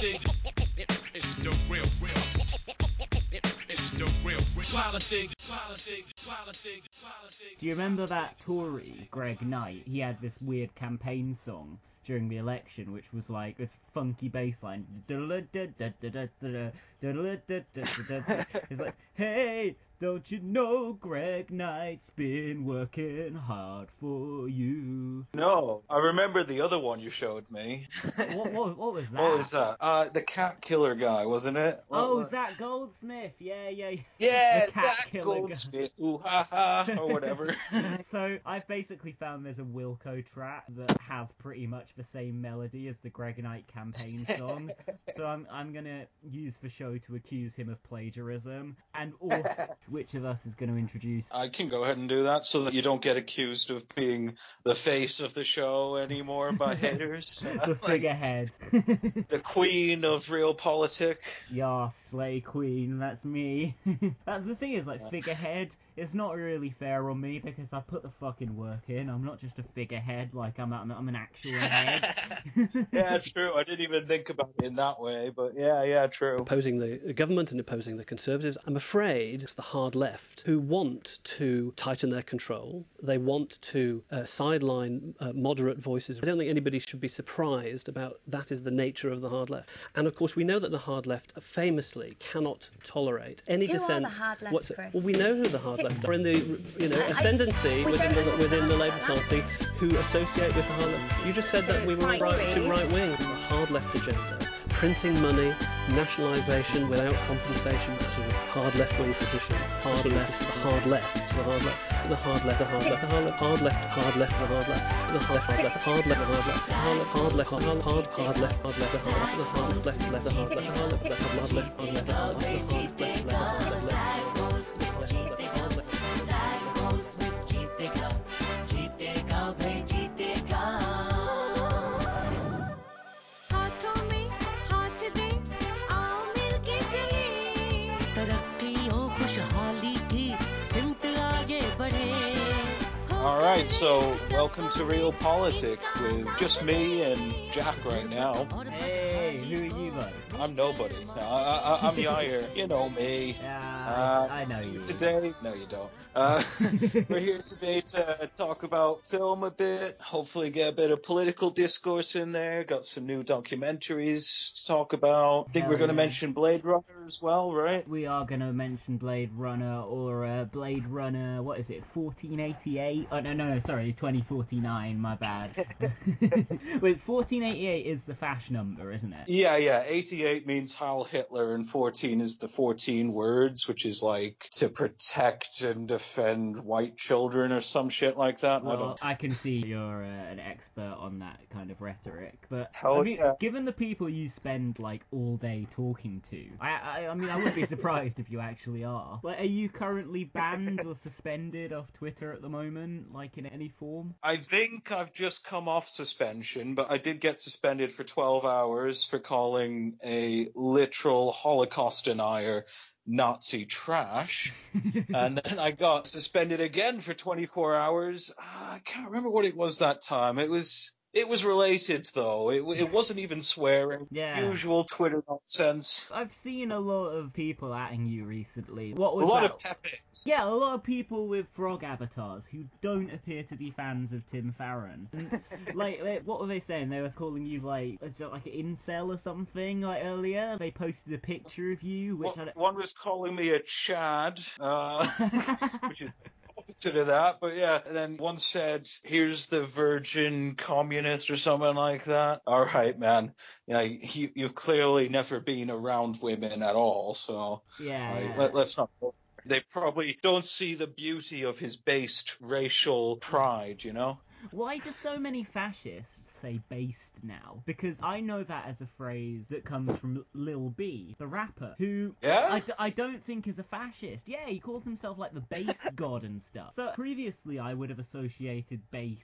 Do you remember that Tory, Greg Knight? He had this weird campaign song during the election, which was like this funky bass line. It's like, hey, don't you know Greg Knight's been working hard for you? No, I remember the other one you showed me. What, what, what was that? What was that? Uh, the cat killer guy, wasn't it? What- Oh, what- Zac Goldsmith. Yeah, yeah. yeah. Yeah, Zac guy. Goldsmith, ooh ha ha, or whatever. So I've basically found there's a Wilco track that has pretty much the same melody as the Greg Knight campaign song. so I'm I'm gonna use for show to accuse him of plagiarism, and or which of us is going to introduce? I can go ahead and do that so that you don't get accused of being the face of the show anymore by haters. the figurehead. the queen of real politic. yeah, slay queen, that's me. that's the thing is like figurehead. It's not really fair on me because I put the fucking work in. I'm not just a figurehead. Like I'm I'm, I'm an actual head. yeah, true. I didn't even think about it in that way, but yeah, yeah, true. opposing the government and opposing the Conservatives. I'm afraid it's the hard left who want to tighten their control. They want to uh, sideline uh, moderate voices. I don't think anybody should be surprised about that is the nature of the hard left. And of course, we know that the hard left famously cannot tolerate any Who are the dissent. hard left, what's- Chris? Well, we know who the hard left are in the you know I- I- ascendancy within the within the Labour. Party who associate with the hard left. You just said that we were right right to wing. right wing. The hard left agenda, printing money, nationalisation without compensation. That's a hard left wing position. Hard left, the hard left, the hard left, the hard left, the hard left, the hard left, hard left, hard left, the hard left, the hard left, hard left, hard left, the hard left, hard left, hard left, hard left, hard left, hard left, hard left, the hard the hard left, hard left, the hard left, the hard left, the hard left, hard left, the hard left, the hard left, hard left, the hard left, hard left, the right, so welcome to Real Politic with just me and Jack right now. hey, who are you though? I'm nobody. I, I, I'm Yair. You know me. Yeah, Uh, I, I know you. Today, no, you don't. Uh, we're here today to talk about film a bit. Hopefully, get a bit of political discourse in there. Got some new documentaries to talk about. I think Hell we're going to yeah. mention Blade Runner as well, right? we are going to mention Blade Runner or uh, Blade Runner, what is it, 1488? Oh, no, no, no, sorry, 2049, my bad. Wait, 1488 is the Fash number, isn't it? Yeah, yeah. 88 means Heil Hitler, and 14 is the 14 words, which is like to protect and defend white children or some shit like that. I Well, don't. I can see you're uh, an expert on that kind of rhetoric, but Hell I mean, yeah. given the people you spend like all day talking to, I, I, I mean, I wouldn't be surprised if you actually are. Like, are you currently banned or suspended off Twitter at the moment, like in any form? I think I've just come off suspension, but I did get suspended for 12 hours for calling a literal Holocaust denier Nazi trash. and then I got suspended again for 24 hours. Ah, I can't remember what it was that time. It was. It was related though. It, it wasn't even swearing. Yeah. Usual Twitter nonsense. I've seen a lot of people atting you recently. What was A lot that? of pepes. Yeah, a lot of people with frog avatars who don't appear to be fans of Tim Farron. Like, they, what were they saying? They were calling you like, like an incel or something. Like earlier, they posted a picture of you, which One, one was calling me a Chad, uh, which is opposite of that, but yeah. And then one said, "Here's the virgin communist" or something like that. All right, man. Yeah, you, you've clearly never been around women at all, so yeah. like, let, let's not they probably don't see the beauty of his based racial pride, you know? Why do so many fascists say based now? Because I know that as a phrase that comes from Lil B, the rapper, who Yeah? I, d- I don't think is a fascist. Yeah, he calls himself like the base god and stuff. So previously I would have associated based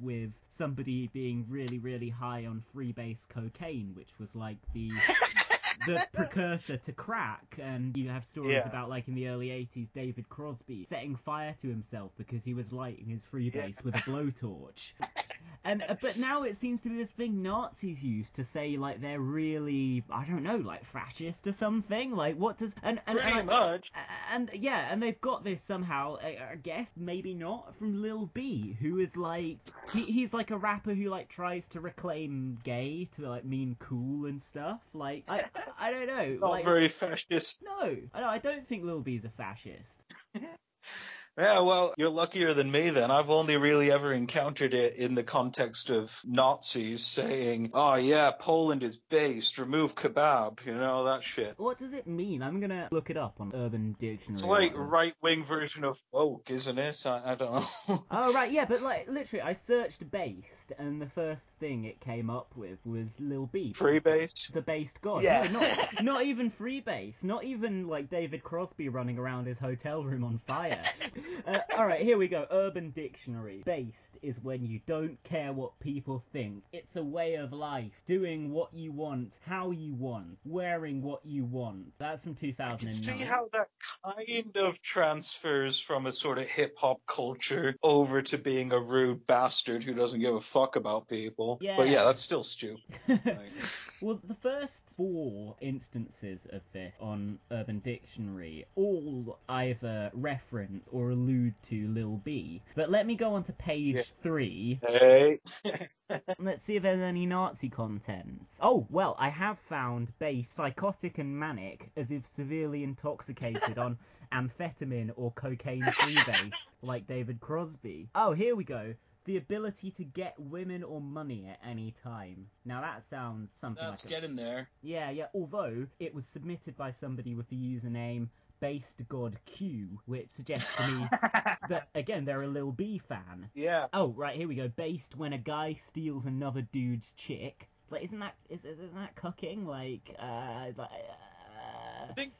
with somebody being really, really high on freebase cocaine, which was like the the precursor to crack, and you have stories Yeah. about like in the early '80s, David Crosby setting fire to himself because he was lighting his freebase with a blowtorch. And uh, but now it seems to be this thing Nazis use to say like they're really I don't know like fascist or something. Like what does and and, Pretty and, much. and yeah, and they've got this somehow. I, I guess maybe not from Lil B, who is like he, he's like a rapper who like tries to reclaim gay to like mean cool and stuff. Like I I don't know. Not like, very fascist. no, I don't, I don't think Lil B's a fascist. Yeah, well, you're luckier than me then. I've only really ever encountered it in the context of Nazis saying, oh yeah, Poland is based, remove kebab, you know, that shit. What does it mean? I'm gonna look it up on Urban Dictionary. It's like right wing version of woke, isn't it? I, I don't know. Oh right, yeah, but like literally, I searched based, and the first thing it came up with was Lil B. Free base? the based god. Yeah. No, not, not even freebase. Not even like David Crosby running around his hotel room on fire. uh, all right, here we go. Urban Dictionary. Based is when you don't care what people think. It's a way of life. Doing what you want, how you want, wearing what you want. That's from I can see how that kind of transfers from a sort of hip hop culture over to being a rude bastard who doesn't give a fuck about people. Yeah. But Yeah. yeah, that's still stupid. Like, Well, the first four instances of this on Urban Dictionary all either reference or allude to Lil B. But let me go on to page Yeah. three. hey. Let's see if there's any Nazi content. Oh, well, I have found base psychotic and manic as if severely intoxicated on amphetamine or cocaine freebase, like David Crosby. Oh, here we go. The ability to get women or money at any time. Now that sounds something Let's like a get there. yeah, yeah. Although it was submitted by somebody with the username Based God Q, which suggests to me that again they're a Lil B fan. Yeah. Oh, right here we go. Based when a guy steals another dude's chick. Like, isn't that is, isn't that cucking? Like, uh, like, I think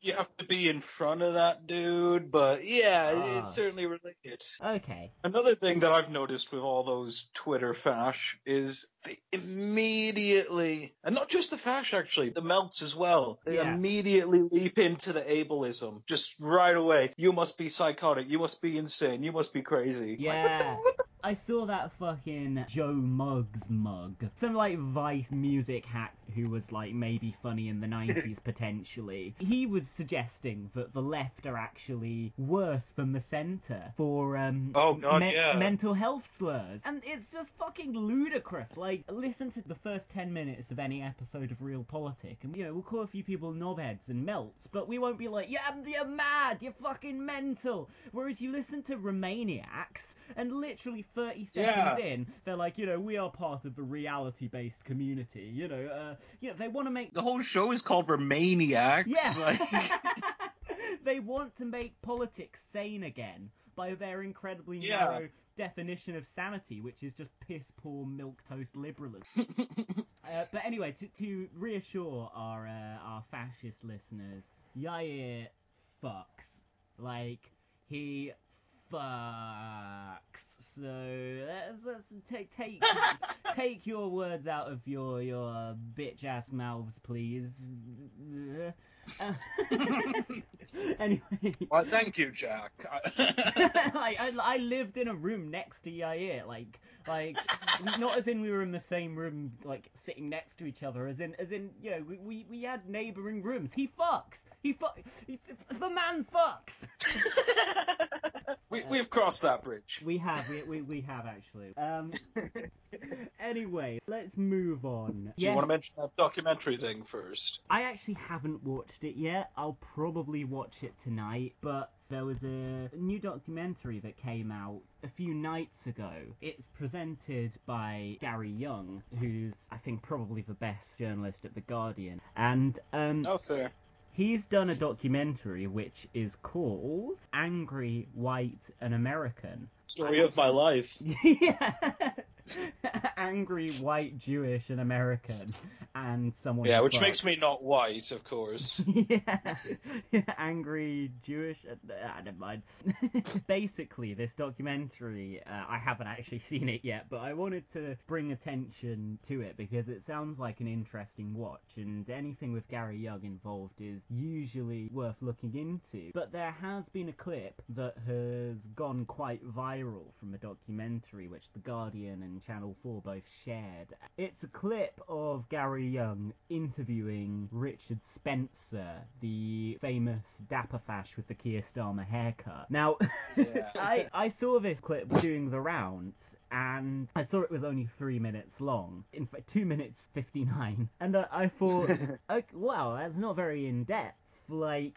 you have to be in front of that dude, but yeah, Ah. it's certainly related. okay. Another thing that I've noticed with all those Twitter fash is they immediately, and not just the fash actually, the melts as well, they Yeah. immediately leap into the ableism just right away. You must be psychotic, you must be insane, you must be crazy. Like, what the, Yeah. what the I saw that fucking Joe Muggs mug. Some like Vice music hack who was like maybe funny in the 90s potentially. He was suggesting that the left are actually worse than the centre for um Oh, God, me- yeah. mental health slurs. And it's just fucking ludicrous. Like listen to the first 10 minutes of any episode of Real Politic and you know, we'll call a few people knobheads and melts, but we won't be like, "Yeah, you're mad, you're fucking mental." Whereas you listen to Remainiacs and literally 30 seconds Yeah. in, they're like, you know, we are part of the reality-based community. You know, uh, you know, they want to make. The whole show is called Remainiacs. Yeah. Like, they want to make politics sane again by their incredibly Yeah. narrow definition of sanity, which is just piss poor milk toast liberalism. uh, but anyway, to, to reassure our uh, our fascist listeners, Yair fucks. Like he fucks. So let's, let's take take take your words out of your your bitch ass mouths, please. Anyway, well, thank you, Jack. I, I I lived in a room next to Yair, like like not as in we were in the same room, like sitting next to each other, as in as in you know we we, we had neighboring rooms. He fucks. He fuck. He, the man fucks. we, we've crossed that bridge. We have, we, we, we have actually. Um. anyway, let's move on. Do you want to mention that documentary thing first? I actually haven't watched it yet. I'll probably watch it tonight, but there was a new documentary that came out a few nights ago. It's presented by Gary Younge, who's I think probably the best journalist at The Guardian. And um Oh, fair. He's done a documentary which is called Angry White and American. Story of my life. yeah. Angry white Jewish and American and someone. Yeah, which fucks. makes me not white, of course. yeah, angry Jewish. Uh, ah, never mind. Basically, this documentary, uh, I haven't actually seen it yet, but I wanted to bring attention to it because it sounds like an interesting watch, and anything with Gary Younge involved is usually worth looking into. But there has been a clip that has gone quite viral from a documentary which The Guardian and Channel 4 both shared. It's a clip of Gary Younge interviewing Richard Spencer, the famous dapper fash with the Keir Starmer haircut. Now, Yeah. I, I saw this clip doing the rounds. And I saw it was only three minutes long. In fact, two minutes fifty-nine. And uh, I thought, okay, wow, that's not very in depth. Like,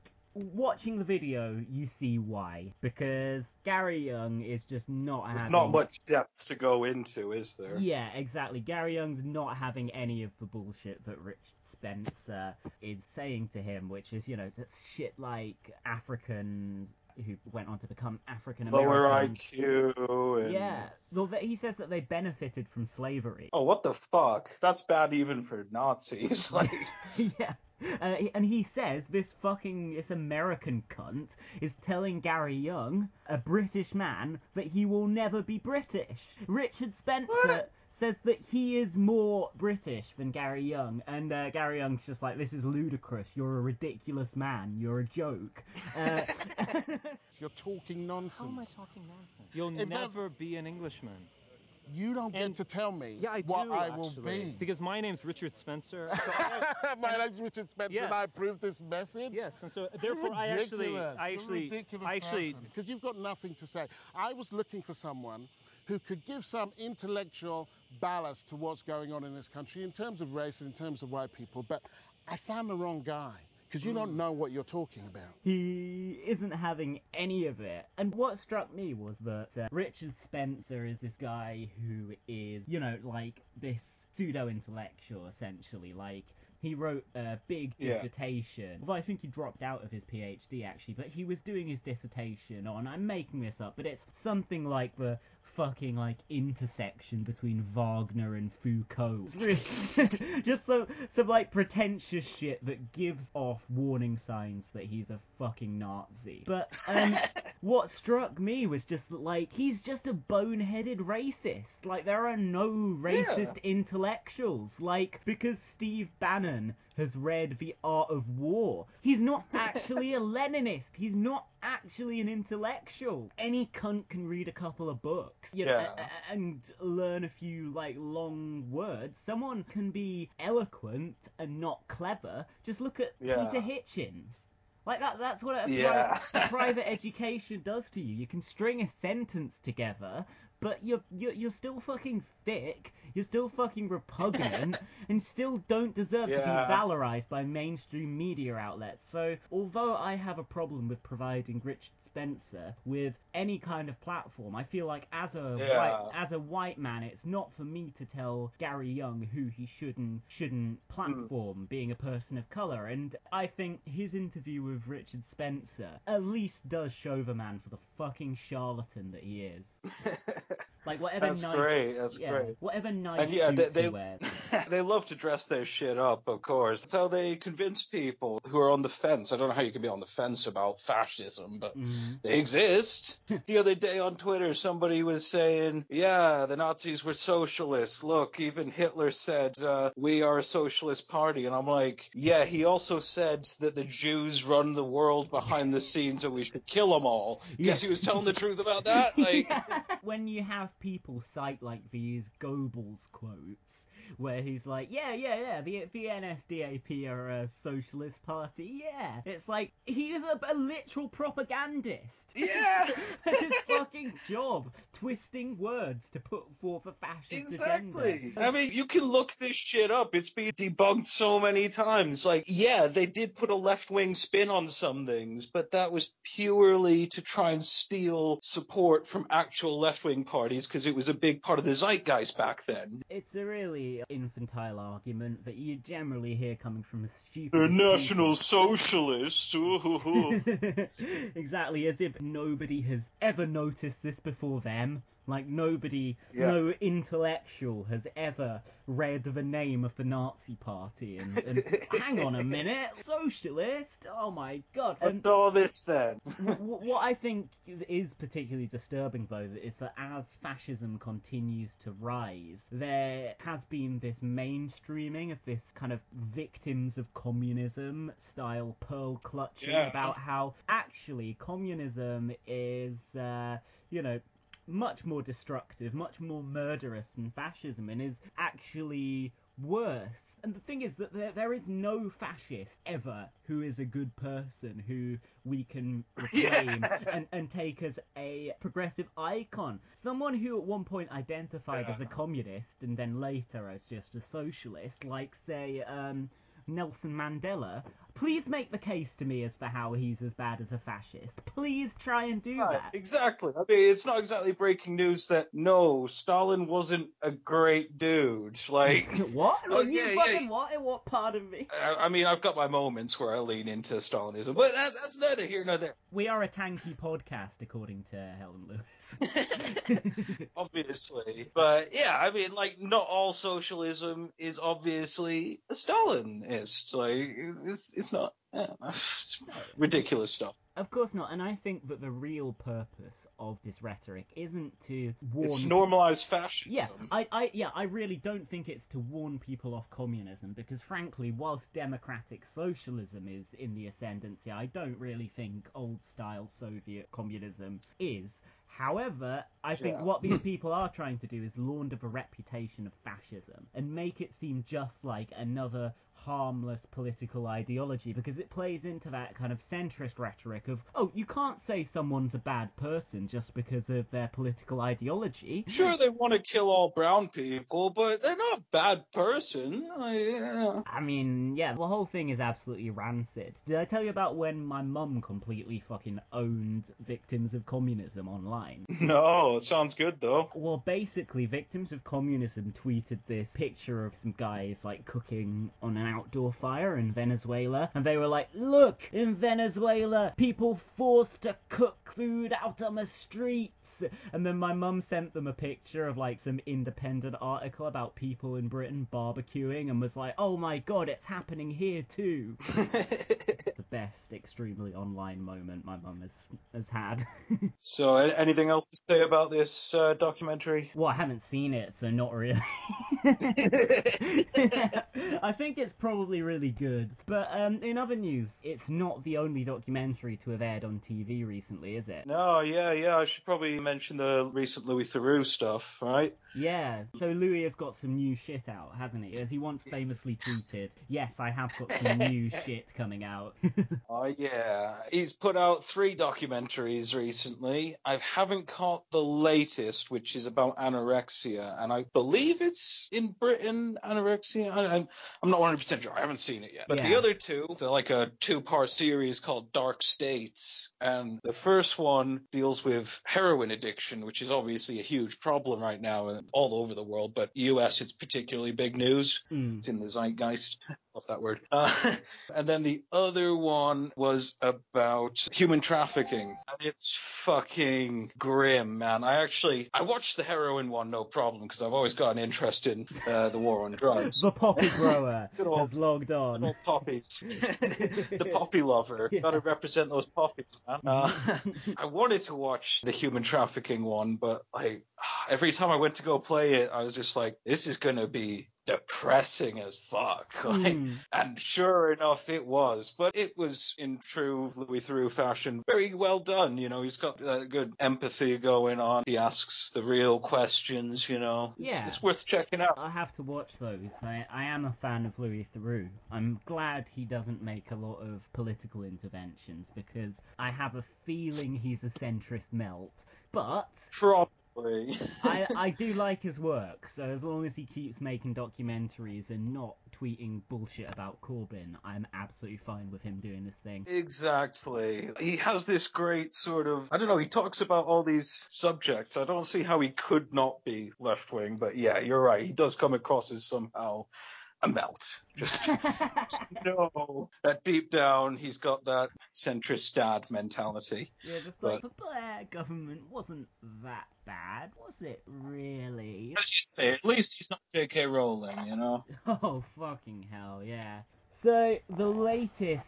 watching the video, you see why. Because Gary Younge is just not There's having. not much depth to go into, is there? Yeah, exactly. Gary Younge's not having any of the bullshit that Rich Spencer is saying to him, which is, you know, shit like Africans who went on to become African American. Lower IQ. And... Yeah. Well, he says that they benefited from slavery. Oh, what the fuck? That's bad even for Nazis. like, yeah. Uh, and he says this fucking this American cunt is telling Gary Younge, a British man, that he will never be British. Richard Spencer What? Says that he is more British than Gary Younge, and uh, Gary Younge's just like, "This is ludicrous. You're a ridiculous man. You're a joke." Uh, You're talking nonsense. How am I talking nonsense? You'll If that- never be an Englishman. You don't get And- to tell me Yeah, I what do. I will actually, be. Because my name's Richard Spencer. So I, My name's Richard Spencer, and I Yes. approve this message. yes, and so therefore I actually, I actually, I actually, because you've got nothing to say. I was looking for someone who could give some intellectual ballast to what's going on in this country in terms of race and in terms of white people, but I found the wrong guy because you don't know what you're talking about. he isn't having any of it. And what struck me was that uh, Richard Spencer is this guy who is, you know, like this pseudo intellectual essentially. Like, he wrote a big Yeah. dissertation. Well, I think he dropped out of his PhD actually, but he was doing his dissertation on, I'm making this up, but it's something like the fucking like intersection between Wagner and Foucault. Just some some like pretentious shit that gives off warning signs that he's a fucking Nazi. But um, what struck me was just that, like he's just a boneheaded racist. Like there are no racist intellectuals. Like because Steve Bannon has read The Art of War, he's not actually a Leninist. He's not actually an intellectual. Any cunt can read a couple of books, you know, Yeah. a- a- and learn a few like long words. Someone can be eloquent and not clever. Just look at Yeah. Peter Hitchens. Like that. That's what a, Yeah. a private education does to you. You can string a sentence together, but you're you're, you're still fucking thick. You're still fucking repugnant, and still don't deserve to be valorized by mainstream media outlets. So, although I have a problem with providing Richard Spencer with any kind of platform, I feel like as a Yeah. white as a white man, it's not for me to tell Gary Younge who he should and shouldn't hmm. platform, being a person of color. And I think his interview with Richard Spencer at least does show the man for the fucking charlatan that he is. Like whatever That's nice, great. That's yeah, great. whatever nice And yeah, they they, they love to dress their shit up, of course. That's how they convince people who are on the fence. I don't know how you can be on the fence about fascism, but Mhm. they exist. the other day on Twitter, somebody was saying, "Yeah, the Nazis were socialists. Look, even Hitler said uh, we are a socialist party." And I'm like, "Yeah, he also said that the Jews run the world behind the scenes, and we should kill them all." Guess he was telling the truth about that. Like, when you have people cite like these Goebbels quotes, where he's like, "Yeah, yeah, yeah, the the NSDAP are a socialist party." Yeah, it's like he is a, a literal propagandist. Yeah. That's his fucking job, twisting words to put forth a fascist Exactly. agenda. I mean, you can look this shit up. It's been debunked so many times. Like, yeah, they did put a left wing spin on some things, but that was purely to try and steal support from actual left wing parties because it was a big part of the zeitgeist back then. It's a really infantile argument that you generally hear coming from a stupid. They're national socialists. Exactly, as if nobody has ever noticed this before them. Like nobody, Yeah. no intellectual has ever read the name of the Nazi party and, and hang on a minute, socialist? Oh my god! And What's all this then? w- what I think is particularly disturbing, though, is that as fascism continues to rise, there has been this mainstreaming of this kind of victims of communism style pearl clutching Yeah. about how actually communism is, uh, you know, much more destructive, much more murderous than fascism, and is actually worse. And the thing is that there, there is no fascist ever who is a good person who we can reclaim and, and take as a progressive icon. Someone who at one point identified Yeah. as a communist and then later as just a socialist, like, say, um, Nelson Mandela. Please make the case to me as for how he's as bad as a fascist. Please try and do Right, that. exactly. I mean, it's not exactly breaking news that no, Stalin wasn't a great dude. Like, what? Oh, you fucking yeah. what? In what part of me? I, I mean, I've got my moments where I lean into Stalinism, but that, that's neither here nor there. We are a tanky podcast, according to Helen Lewis. obviously. But yeah, I mean, like, not all socialism is obviously a Stalinist. Like, it's it's not. Yeah, it's ridiculous stuff. Of course not, and I think that the real purpose of this rhetoric isn't to warn. It's normalized fascism. Yeah, I, I, yeah, I really don't think it's to warn people off communism because, frankly, whilst democratic socialism is in the ascendancy, I don't really think old-style Soviet communism is. However, I think Yeah. what these people are trying to do is launder the reputation of fascism and make it seem just like another harmless political ideology because it plays into that kind of centrist rhetoric of, oh, you can't say someone's a bad person just because of their political ideology. Sure, they want to kill all brown people, but they're not a bad person. Like, yeah. I mean, yeah, the whole thing is absolutely rancid. Did I tell you about when my mum completely fucking owned victims of communism online? No, it sounds good though. Well, basically, victims of communism tweeted this picture of some guys like cooking on an outdoor fire in Venezuela, and they were like, "Look, in Venezuela, people forced to cook food out on the streets." And then my mum sent them a picture of like some independent article about people in Britain barbecuing, and was like, "Oh my god, it's happening here too." the best extremely online moment my mum has has had. so, anything else to say about this uh, documentary? Well, I haven't seen it, so not really. I think it's probably really good. But um, in other news, it's not the only documentary to have aired on TV recently, is it? No, yeah, yeah. I should probably mention the recent Louis Theroux stuff, right? Yeah, so Louis has got some new shit out, hasn't he? As he once famously tweeted, Yes, I have got some new shit coming out. Oh yeah, he's put out three documentaries recently. I haven't caught the latest, which is about anorexia, and I believe it's in Britain. Anorexia. I, I'm I'm not 100 percent sure. I haven't seen it yet. But the other two, they're like a two-part series called Dark States, and the first one deals with heroin addiction, which is obviously a huge problem right now and all over the world. But U.S. it's particularly big news. Mm. It's in the zeitgeist. Love that word. Uh, and then the other one was about human trafficking. And it's fucking grim, man. I actually, I watched the heroin one, no problem, because I've always got an interest in uh, the war on drugs. the poppy grower Good old- has logged on. Little poppies. the poppy lover. Yeah. Gotta represent those poppies, man. Uh, I wanted to watch the human trafficking one, but like every time I went to go play it, I was just like, this is gonna be depressing as fuck. Like, Mm. and sure enough, it was. But it was in true Louis Theroux fashion, very well done. You know, he's got uh, good empathy going on. He asks the real questions. You know, it's, Yeah. it's worth checking out. I have to watch those. I, I am a fan of Louis Theroux. I'm glad he doesn't make a lot of political interventions because I have a feeling he's a centrist melt. But Probably. I, I do like his work, so as long as he keeps making documentaries and not tweeting bullshit about Corbyn, I'm absolutely fine with him doing this thing. Exactly. He has this great sort of, I don't know, he talks about all these subjects. I don't see how he could not be left wing, but yeah, you're right. He does come across as somehow to melt. Just no. That deep down, he's got that centrist dad mentality. Yeah, just But- like the Blair government wasn't that bad, was it really? As you say, at least he's not J.K. Rowling, you know. Oh, fucking hell, yeah. So, the latest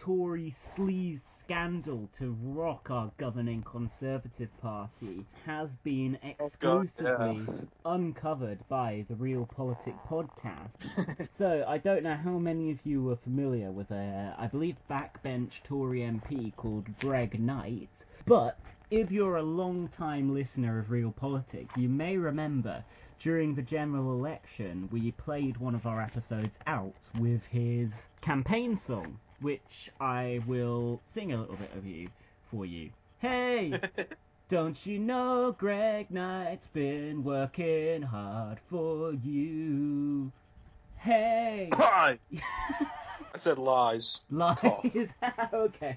Tory sleaze scandal to rock our governing Conservative Party has been Oh, God, exclusively yeah. uncovered by the Real Politic podcast. so, I don't know how many of you were familiar with a, I believe, backbench Tory MP called Greg Knight, but if you're a long time listener of Real Politic, you may remember during the general election, we played one of our episodes out with his campaign song, which I will sing a little bit of you for you. Hey, don't you know Greg Knight's been working hard for you? Hey, Lie. I said lies. lies. Okay.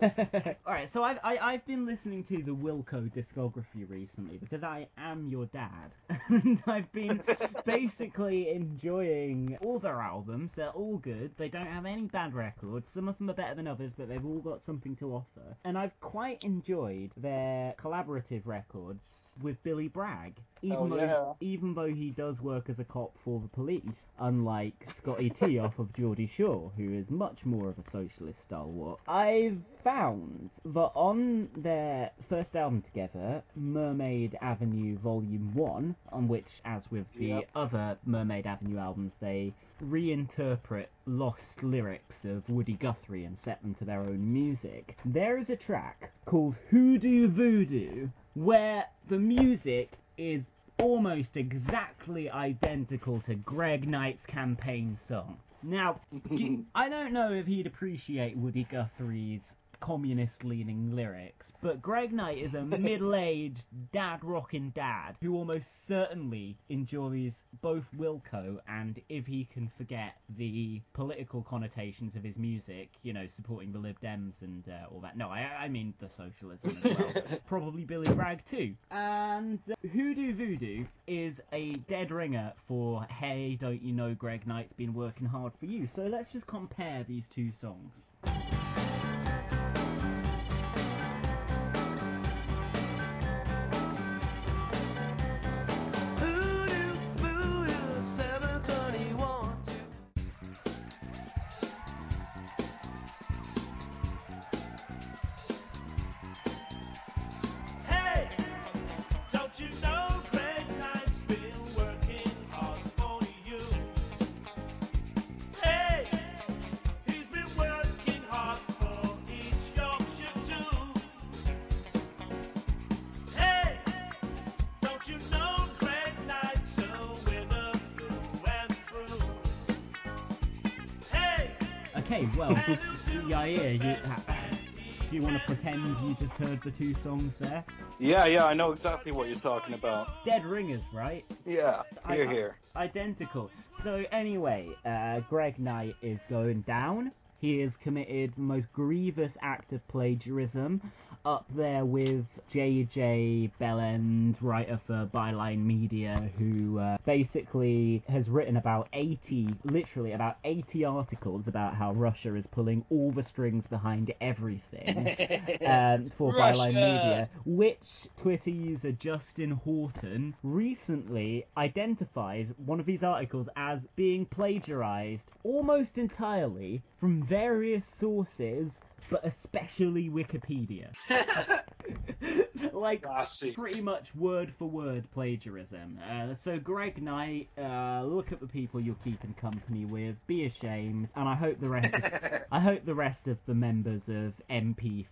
Alright, so I've, I, I've been listening to the Wilco discography recently because I am your dad. And I've been basically enjoying all their albums. They're all good. They don't have any bad records. Some of them are better than others, but they've all got something to offer. And I've quite enjoyed their collaborative records with Billy Bragg. Even Oh, though yeah. even though he does work as a cop for the police, unlike Scotty T off of Geordie Shore, who is much more of a socialist stalwart. I've found that on their first album together, Mermaid Avenue Volume 1, on which, as with the Yep. other Mermaid Avenue albums, they reinterpret lost lyrics of Woody Guthrie and set them to their own music. There is a track called Hoodoo Voodoo where the music is almost exactly identical to Greg Knight's campaign song. Now, I don't know if he'd appreciate Woody Guthrie's communist leaning lyrics, but Greg Knight is a middle aged dad rockin' dad who almost certainly enjoys both Wilco and if he can forget the political connotations of his music, you know, supporting the Lib Dems and uh, all that. No, I, I mean the socialism as well. Probably Billy Bragg too. And Hoodoo Voodoo is a dead ringer for Hey, don't you know Greg Knight's been working hard for you? So let's just compare these two songs. Well, Yair, you, do you want to pretend you just heard the two songs there? Yeah, yeah, I know exactly what you're talking about. Dead ringers, right? Yeah, here, I- here. Identical. So anyway, uh, Greg Knight is going down. He has committed the most grievous act of plagiarism, up there with J.J. Bellend, writer for Byline Media, who uh, basically has written about 80, literally about 80 articles about how Russia is pulling all the strings behind everything um, for Russia. Byline Media, which Twitter user Justin Horton recently identified one of these articles as being plagiarized almost entirely from various sources, but especially Wikipedia. like Classy. pretty much word for word plagiarism. Uh, so Greg Knight, uh, look at the people you're keeping company with, be ashamed, and I hope the rest. Of, I hope the rest of the members of MP4,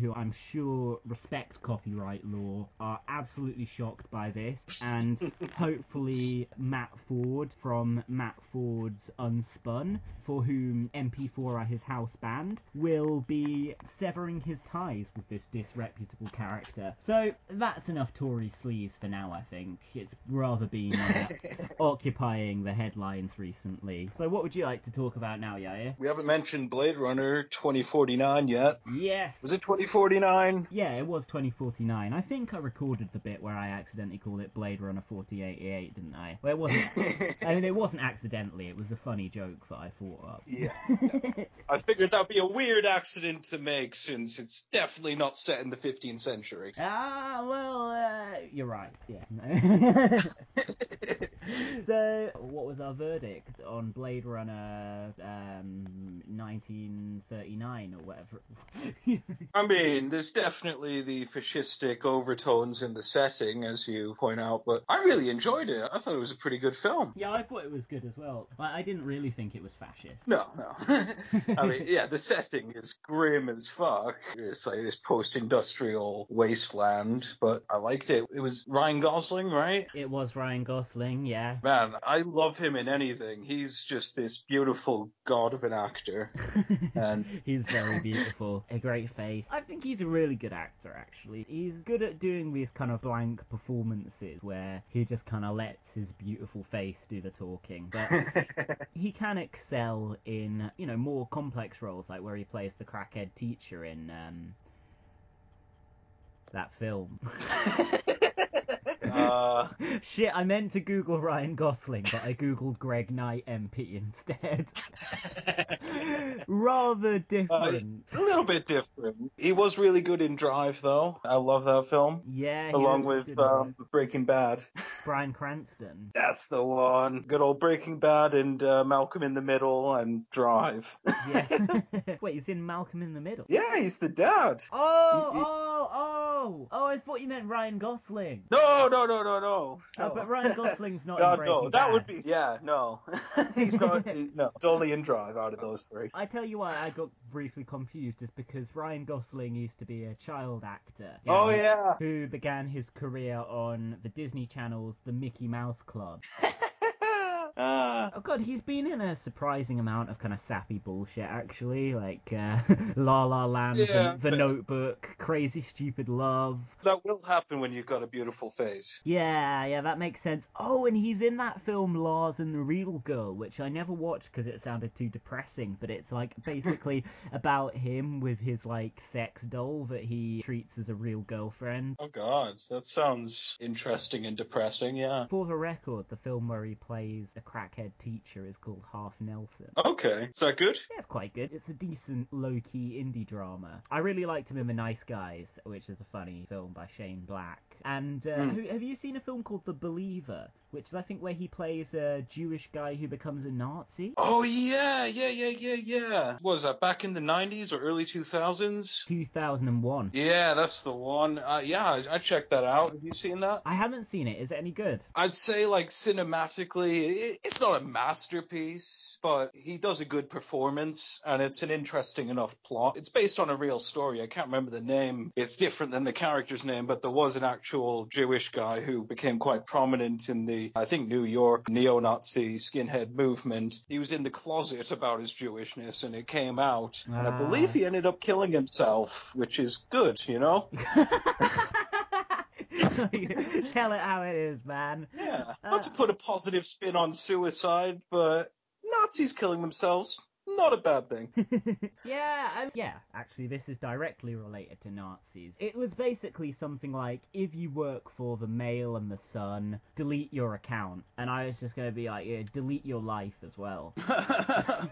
who I'm sure respect copyright law, are absolutely shocked by this, and hopefully Matt Ford from Matt Ford's Unspun, for whom MP4 are his house band, will be severing his ties with this disreputable character. So that's enough Tory sleaze for now, I think. It's rather been uh, occupying the headlines recently. So what would you like to talk about now, Yair? We haven't mentioned Blade Runner 2049 yet. Yes. Was it 2049? Yeah, it was 2049. I think I recorded the bit where I accidentally called it Blade Runner 4088, didn't I? Well, it wasn't. I mean, it wasn't accidentally. It was a funny joke that I thought up. Yeah. I figured that'd be a weird accident to make since it's definitely not set in the 15th century. Ah, well, uh, you're right. Yeah. so, what was our verdict on Blade Runner um, 1939 or whatever? I mean, there's definitely the fascistic overtones in the setting, as you point out, but I really enjoyed it. I thought it was a pretty good film. yeah, I thought it was good as well. Like, I didn't really think it was fascist. No, no. I mean, yeah, the setting is grim as fuck. It's like this post-industrial wasteland, but I liked it. It was Ryan Gosling, right? It was Ryan Gosling, yeah. Man, I love him in anything. He's just this beautiful god of an actor. And- he's very beautiful. A great face. I think he's a really good actor, actually. He's good at doing these kind of blank performances where he just kind of lets his beautiful face do the talking. But he can excel in, you know, more complex roles, like where he plays the crackhead teacher in um, that film. uh, Shit, I meant to Google Ryan Gosling, but I googled Greg Knight MP instead. Rather different. a little bit different. He was really good in Drive, though. I love that film. yeah, Along with um, Breaking Bad. it. Bryan Cranston. That's the one. Good old Breaking Bad and uh, Malcolm in the Middle and Drive. Yeah. Wait, he's in Malcolm in the Middle. yeah, he's the dad. Oh, He- he- oh, oh, oh! I thought you meant Ryan Gosling. No, no, no, no, no. Oh, but Ryan Gosling's not no, no, that Bad. would be yeah, no. he's. He, no, it's only in Drive out of those three. I tell you why I got briefly confused is because Ryan Gosling used to be a child actor. Oh you know, yeah. Who began his career on the Disney Channel's The Mickey Mouse Club. Ah. Oh god, he's been in a surprising amount of kind of sappy bullshit actually, like uh, La La Land, Yeah, the, the Notebook, Crazy Stupid Love. that will happen when you've got a beautiful face. Yeah, yeah, that makes sense. Oh, and he's in that film Lars and the Real Girl, which I never watched because it sounded too depressing. But it's like basically about him with his like sex doll that he treats as a real girlfriend. Oh God, that sounds interesting and depressing. Yeah. For the record, the film where he plays a crackhead teacher is called Half Nelson. Okay, is that good? Yeah, it's quite good. It's a decent low-key indie drama. I really liked him in The Nice Guys, which is a funny film by Shane Black. And uh, who- have you seen a film called The Believer, which is I think where he plays a Jewish guy who becomes a Nazi? Oh yeah, yeah, yeah, yeah, yeah. What was that back in the '90s or early 2000s? 2001. Yeah, that's the one. Uh, yeah, I, I checked that out. Have you seen that? I haven't seen it. Is it any good? I'd say, like, cinematically, it, it's not a masterpiece, but he does a good performance, and it's an interesting enough plot. It's based on a real story. I can't remember the name. It's different than the character's name, but there was an actual Jewish guy who became quite prominent in the, I think, New York neo-Nazi skinhead movement. He was in the closet about his Jewishness, and it came out, and I Ah. believe he ended up killing himself, which is good, you know? Tell it how it is, man. Yeah, Uh, not to put a positive spin on suicide, but Nazis killing themselves, not a bad thing. yeah, I, yeah. Actually, this is directly related to Nazis. It was basically something like, if you work for the Mail and the Sun, delete your account. And I was just going to be like, yeah, delete your life as well.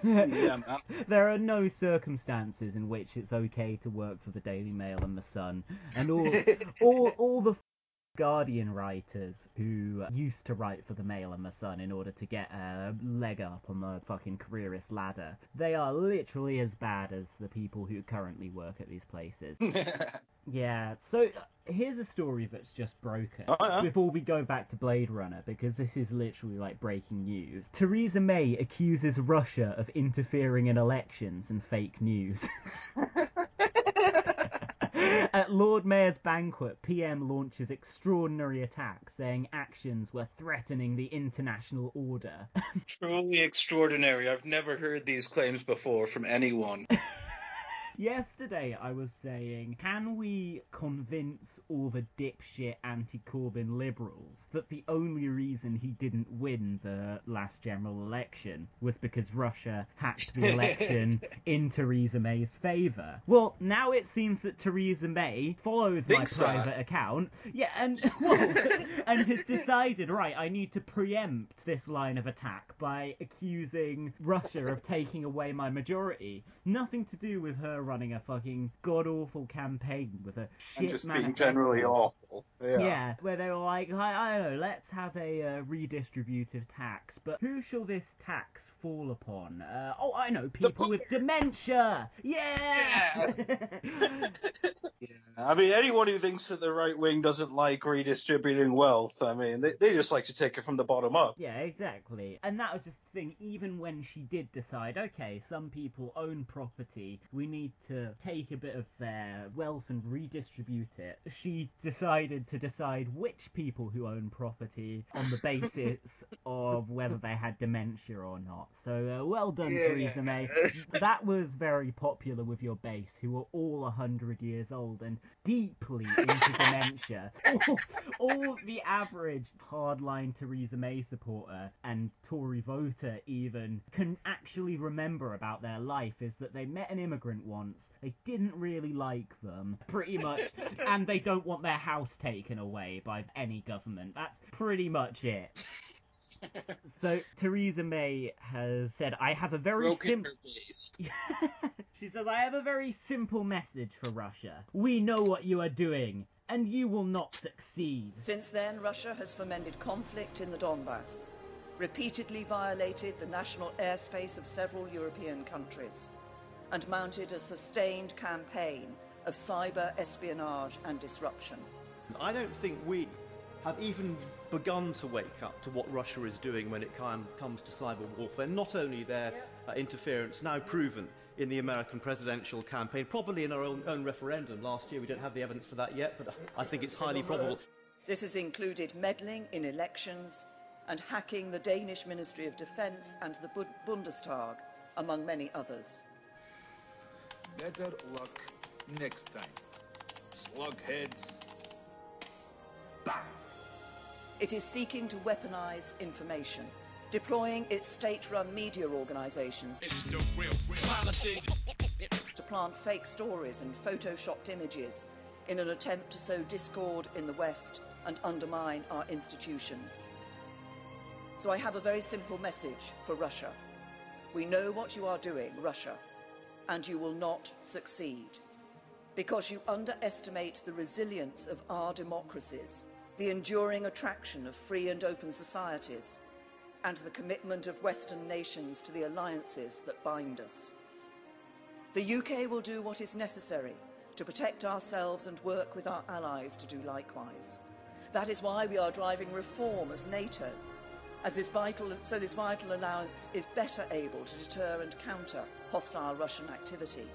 yeah, man. there are no circumstances in which it's okay to work for the Daily Mail and the Sun, and all all all the Guardian writers who used to write for the Mail and the Sun in order to get a leg up on the fucking careerist ladder. They are literally as bad as the people who currently work at these places. Yeah, so uh, here's a story that's just broken. Oh, yeah? Before we go back to Blade Runner, because this is literally like breaking news. Theresa May accuses Russia of interfering in elections and fake news. At Lord Mayor's banquet, PM launches extraordinary attack, saying actions were threatening the international order. Truly extraordinary. I've never heard these claims before from anyone. Yesterday I was saying, can we convince all the dipshit anti-Corbyn liberals that the only reason he didn't win the last general election was because Russia hacked the election in Theresa May's favour? Well, now it seems that Theresa May follows my that. private account, yeah, and well, and has decided, right, I need to preempt this line of attack by accusing Russia of taking away my majority. Nothing to do with her running a fucking god awful campaign with a shit and just being generally awful. Yeah. Yeah, where they were like, I, I don't know, let's have a uh, redistributive tax, but who shall this tax fall upon? Uh, oh, I know, people with dementia! Yeah! Yeah, I mean, anyone who thinks that the right wing doesn't like redistributing wealth, I mean, they, they just like to take it from the bottom up. Yeah, exactly. And that was just the thing, even when she did decide, okay, some people own property, we need to take a bit of their wealth and redistribute it, she decided to decide which people who own property on the basis of whether they had dementia or not. So, uh, well done, Yeah. Theresa May. That was very popular with your base, who are all 100 years old and deeply into dementia. All, all the average hardline Theresa May supporter and Tory voter even can actually remember about their life is that they met an immigrant once, they didn't really like them, pretty much, and they don't want their house taken away by any government. That's pretty much it. So Theresa May has said, "I have a very simple." she says, I have a very simple message for Russia. We know what you are doing, and you will not succeed. Since then, Russia has fomented conflict in the Donbass, repeatedly violated the national airspace of several European countries, and mounted a sustained campaign of cyber espionage and disruption. I don't think we have even begun to wake up to what Russia is doing when it com- comes to cyber warfare. Not only their uh, interference, now proven in the American presidential campaign, probably in our own, own referendum last year. We don't have the evidence for that yet, but I think it's highly probable. This has included meddling in elections and hacking the Danish Ministry of Defence and the Bu- Bundestag, among many others. Better luck next time. Slugheads. Bam! It is seeking to weaponize information, deploying its state run media organizations It's the real, real to plant fake stories and photoshopped images in an attempt to sow discord in the West and undermine our institutions. So I have a very simple message for Russia. We know what you are doing, Russia, and you will not succeed. Because you underestimate the resilience of our democracies, the enduring attraction of free and open societies, and the commitment of Western nations to the alliances that bind us. The UK will do what is necessary to protect ourselves and work with our allies to do likewise. That is why we are driving reform of NATO, as this vital, so this vital alliance is better able to deter and counter hostile Russian activity.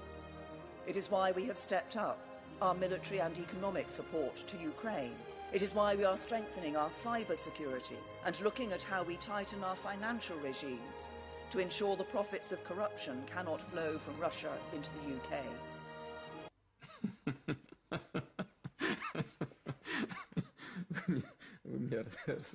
It is why we have stepped up our military and economic support to Ukraine. It is why we are strengthening our cyber security and looking at how we tighten our financial regimes to ensure the profits of corruption cannot flow from Russia into the UK.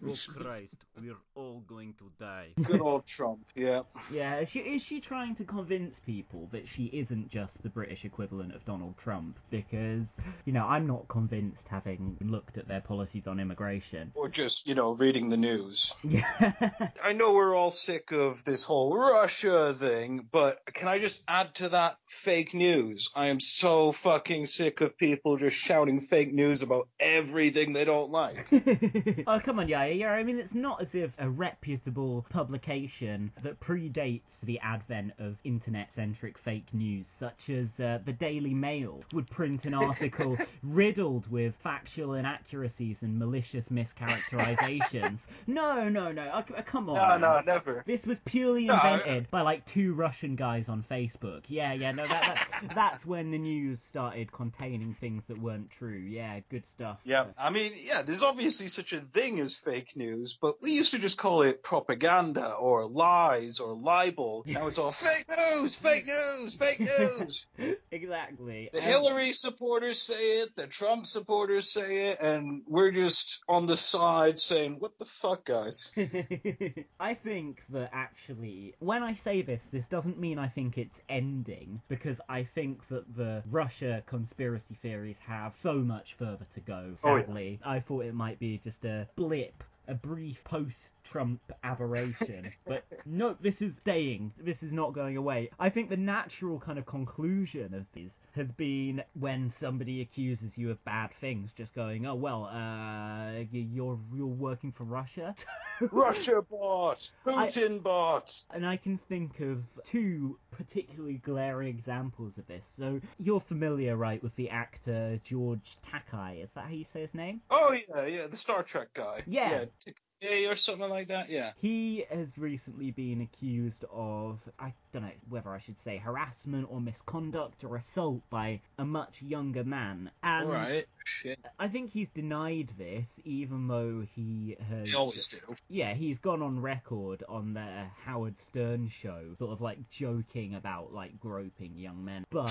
Oh Christ, we're all going to die. Good old Trump, yeah. Yeah, is she, is she trying to convince people that she isn't just the British equivalent of Donald Trump? Because, you know, I'm not convinced having looked at their policies on immigration. Or just, you know, reading the news. Yeah. I know we're all sick of this whole Russia thing, but can I just add to that fake news? I am so fucking sick of people just shouting fake news about everything they don't like. oh, come on, yeah, yeah. I mean, it's not as if a reputable publication that predates the advent of internet-centric fake news, such as uh, the Daily Mail, would print an article riddled with factual inaccuracies and malicious mischaracterizations. no, no, no. Uh, uh, come on. No, no, never. This was purely No, I- invented by like two Russian guys on Facebook. Yeah, yeah, no, that, that that's when the news started containing things that weren't true. Yeah, good stuff. Yeah, I mean, yeah, there's obviously such a thing as fake news, but we used to just call it propaganda or lies or libel. Now it's all fake news, fake news, fake news. exactly. The Um, Hillary supporters say it, the Trump supporters say it, and we're just on the side saying, "What the fuck, guys?" I think that actually, when I say this, this doesn't mean I think it's ending, because I think that the Russia conspiracy theories have so much further to go, Oh, yeah. sadly. I thought it might be just a blip, a brief post Trump aberration. but no, this is staying. This is not going away. I think the natural kind of conclusion of this has been when somebody accuses you of bad things, just going, "Oh well, uh, you're you're working for Russia." Russia bot, Putin bot. And I can think of two particularly glaring examples of this. So you're familiar, right, with the actor George Takei? Is that how you say his name? Oh yeah, yeah, the Star Trek guy. Yeah. yeah Takei or something like that. Yeah. He has recently been accused of, I don't know whether I should say harassment or misconduct or assault by a much younger man. And All right. Shit. I think he's denied this, even though he has. They always do. Yeah, he's gone on record on the Howard Stern show, sort of like joking about like groping young men. But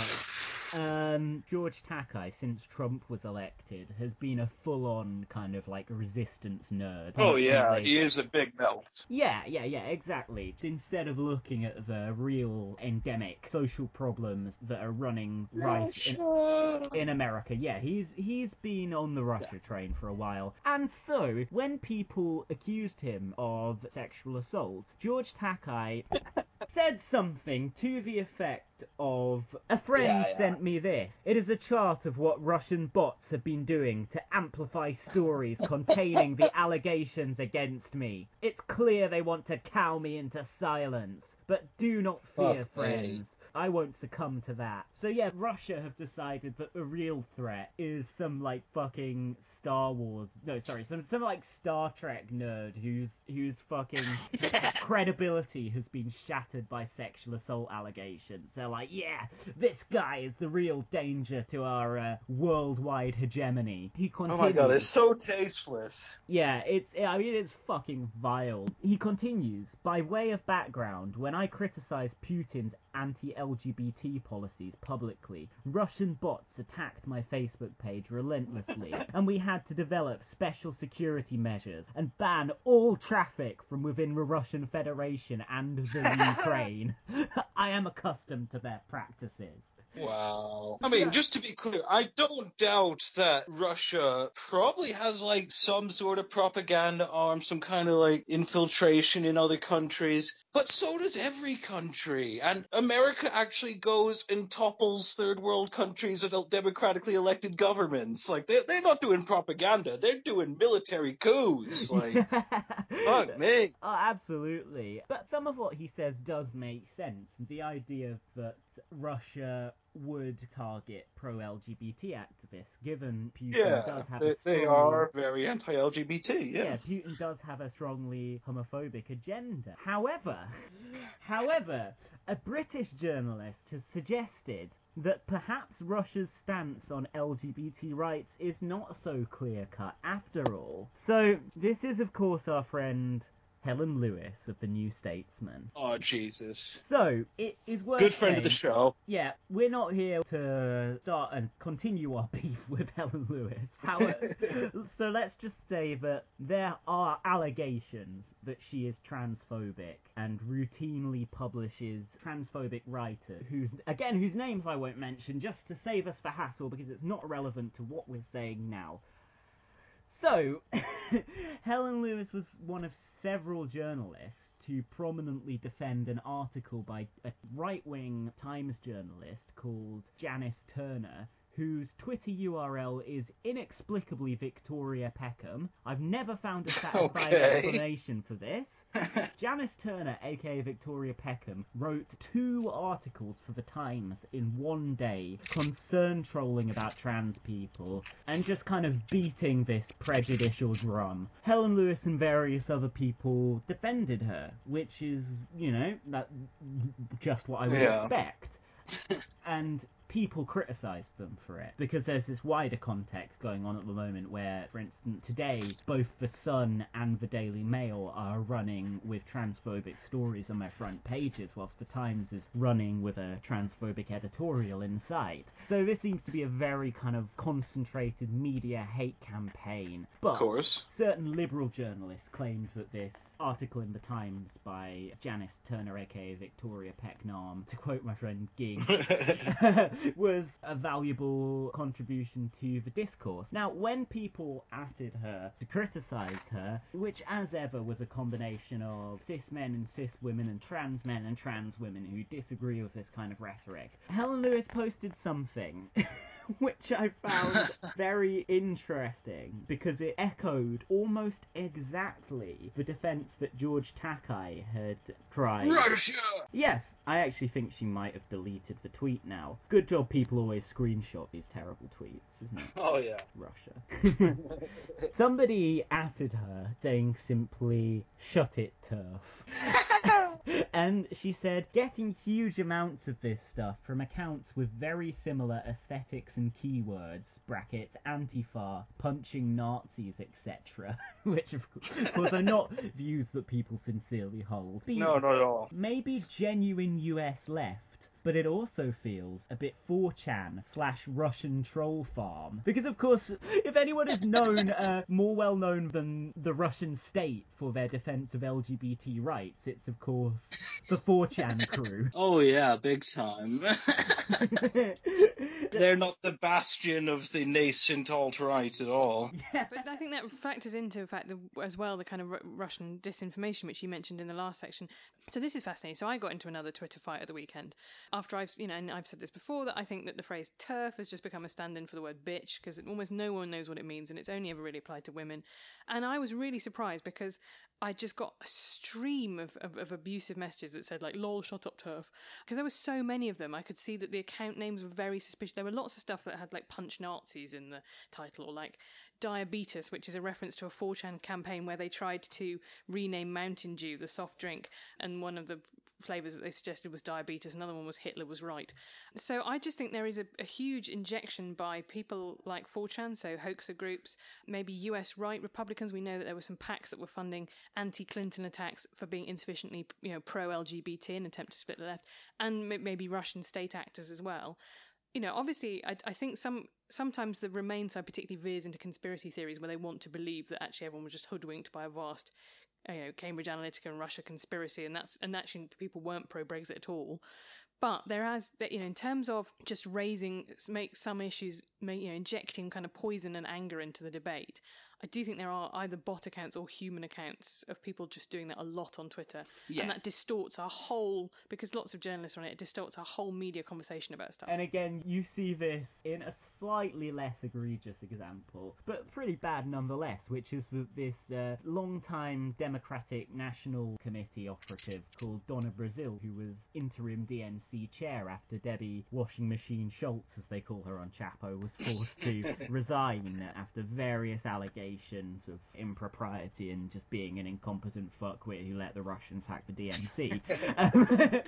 um, George Takei, since Trump was elected, has been a full-on kind of like resistance nerd. Oh yeah, he is a big melt. yeah, yeah, yeah, exactly. Instead of looking at the real endemic social problems that are running right in, in America, yeah, he's he's been on the Russia train for a while. And so, when people accused him of sexual assault, George Takei said something to the effect of a friend Yeah, yeah. sent me this. It is a chart of what Russian bots have been doing to amplify stories containing the allegations against me. It's clear they want to cow me into silence. But do not fear, Fuck me. friends. I won't succumb to that. So yeah, Russia have decided that the real threat is some like fucking Star Wars. No, sorry, some some like Star Trek nerd whose whose fucking credibility has been shattered by sexual assault allegations. They're like, yeah, this guy is the real danger to our uh, worldwide hegemony. He continues. Oh my god, it's so tasteless. Yeah, it's I mean it's fucking vile. He continues, by way of background, when I criticize Putin's anti-LGBT policies publicly, Russian bots attacked my Facebook page relentlessly, and we had to develop special security measures and ban all traffic from within the Russian Federation and the Ukraine. I am accustomed to their practices. Wow. I mean, just to be clear, I don't doubt that Russia probably has like some sort of propaganda arm, some kind of like infiltration in other countries, but so does every country. And America actually goes and topples third world countries and democratically elected governments. Like, they're, they're not doing propaganda, they're doing military coups. Like, fuck me. Oh, absolutely. But some of what he says does make sense. The idea that Russia would target pro-LGBT activists, given Putin does have they, a they are very anti-LGBT. Yeah. yeah, Putin does have a strongly homophobic agenda. However, however, a British journalist has suggested that perhaps Russia's stance on LGBT rights is not so clear cut after all. So, this is, of course, our friend Helen Lewis of the New Statesman. Oh Jesus. So, it is worth Good friend of the show. yeah, we're not here to start and continue our beef with Helen Lewis. However, so let's just say that there are allegations that she is transphobic and routinely publishes transphobic writers whose again whose names I won't mention just to save us the hassle because it's not relevant to what we're saying now. So, Helen Lewis was one of several journalists to prominently defend an article by a right wing Times journalist called Janice Turner, whose Twitter URL is inexplicably Victoria Peckham. I've never found a satisfying Okay. explanation for this. Janice Turner, aka Victoria Peckham, wrote two articles for the Times in one day, concern trolling about trans people, and just kind of beating this prejudicial drum. Helen Lewis and various other people defended her, which is, you know, that just what I would Yeah. expect. and people criticise them for it because there's this wider context going on at the moment where, for instance, today both the Sun and the Daily Mail are running with transphobic stories on their front pages, whilst the Times is running with a transphobic editorial inside. So this seems to be a very kind of concentrated media hate campaign. But Of course. certain liberal journalists claimed that this article in the Times by Janice Turner, aka Victoria Peckham, to quote my friend Gig, was a valuable contribution to the discourse. Now, when people atted her to criticise her, which as ever was a combination of cis men and cis women and trans men and trans women who disagree with this kind of rhetoric, Helen Lewis posted something. which I found very interesting because it echoed almost exactly the defense that George Takei had tried. Russia! Yes, I actually think she might have deleted the tweet now. Good job people always screenshot these terrible tweets, isn't it? Oh yeah. Russia. Somebody atted her saying simply, shut it, turf. And she said, getting huge amounts of this stuff from accounts with very similar aesthetics and keywords, brackets, Antifa, punching Nazis, etc. Which, of course, are not views that people sincerely hold. The No, not at all. Maybe genuine US left. But it also feels a bit 4chan slash Russian troll farm. Because, of course, if anyone is known, uh, more well known than the Russian state for their defense of LGBT rights, it's, of course, the 4chan crew. Oh yeah, big time. They're not the bastion of the nascent alt right at all. Yeah. But I think that factors into, in fact, the, as well, the kind of Ru- Russian disinformation which you mentioned in the last section. So this is fascinating. So I got into another Twitter fight at the weekend after I've, you know, and I've said this before that I think that the phrase "turf" has just become a stand-in for the word "bitch" because almost no one knows what it means and it's only ever really applied to women. And I was really surprised because I just got a stream of, of, of abusive messages that said like "lol, shut up, turf," because there were so many of them. I could see that the account names were very suspicious. There were lots of stuff that had like "punch Nazis" in the title or like diabetes, which is a reference to a 4chan campaign where they tried to rename Mountain Dew, the soft drink, and one of the flavors that they suggested was diabetes, another one was Hitler was right. So I just think there is a, a huge injection by people like 4chan, so hoaxer groups, maybe US right Republicans. We know that there were some PACs that were funding anti-Clinton attacks for being insufficiently, you know, pro-LGBT in an attempt to split the left, and maybe Russian state actors as well you know, obviously, I, I think some sometimes the Remain side particularly veers into conspiracy theories where they want to believe that actually everyone was just hoodwinked by a vast, you know, Cambridge Analytica and Russia conspiracy, and that's and actually people weren't pro Brexit at all. But there has, you know, in terms of just raising, make some issues, you know, injecting kind of poison and anger into the debate. I do think there are either bot accounts or human accounts of people just doing that a lot on Twitter, Yeah. and that distorts our whole because lots of journalists are on it. It distorts our whole media conversation about stuff. And again, you see this in a slightly less egregious example, but pretty bad nonetheless, which is this uh, long-time Democratic National Committee operative called Donna Brazile, who was interim DNC chair after Debbie Washing Machine Schultz, as they call her on Chapo, was forced to resign after various allegations of impropriety and just being an incompetent fuckwit who let the Russians hack the DNC. Um,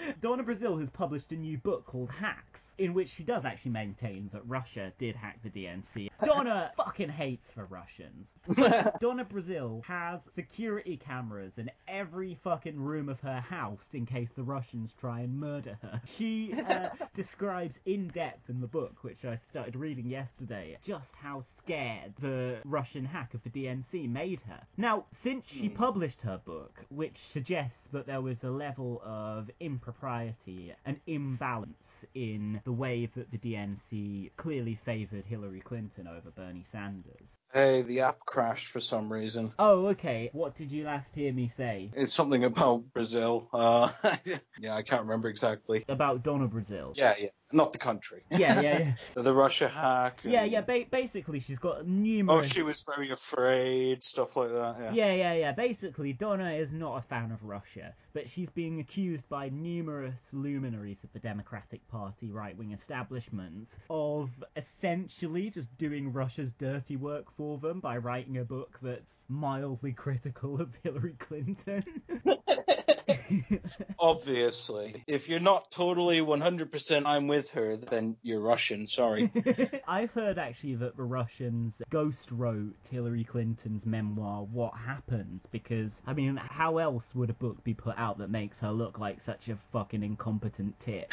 Donna Brazile has published a new book called Hacks, in which she does actually maintain that Russia did hack the DNC. Donna fucking hates the Russians. Donna Brazile has security cameras in every fucking room of her house in case the Russians try and murder her. She uh, describes in depth in the book, which I started reading yesterday, just how scared the Russian hack of the DNC made her. Now, since she published her book, which suggests that there was a level of impropriety and imbalance in the way that the DNC clearly favoured Hillary Clinton over Bernie Sanders. Hey, the app crashed for some reason. Oh, okay. What did you last hear me say? It's something about Brazil. Uh, yeah, I can't remember exactly. About Donna Brazile. Yeah, yeah, not the country. Yeah, yeah, yeah. the Russia hack. and- Yeah, yeah. Ba- basically, she's got oh, numerous. Oh, she was very afraid, stuff like that. Yeah. Yeah, yeah, yeah. Basically, Donna is not a fan of Russia, but she's being accused by numerous luminaries of the Democratic Party right wing establishment of essentially just doing Russia's dirty work for them by writing a book that's mildly critical of Hillary Clinton. Obviously. If you're not totally 100% I'm with her, then you're Russian. Sorry. I've heard actually that the Russians ghost wrote Hillary Clinton's memoir, What Happened, because, I mean, how else would a book be put out that makes her look like such a fucking incompetent tit?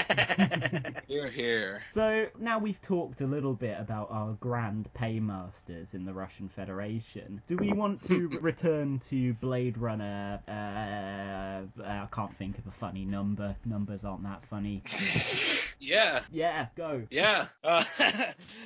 You're here. So now we've talked a little bit about our grand paymasters in the Russian Federation. Do we want to return to Blade Runner? Uh, I can't think of a funny number. Numbers aren't that funny. Yeah. Yeah, go. Yeah. Uh,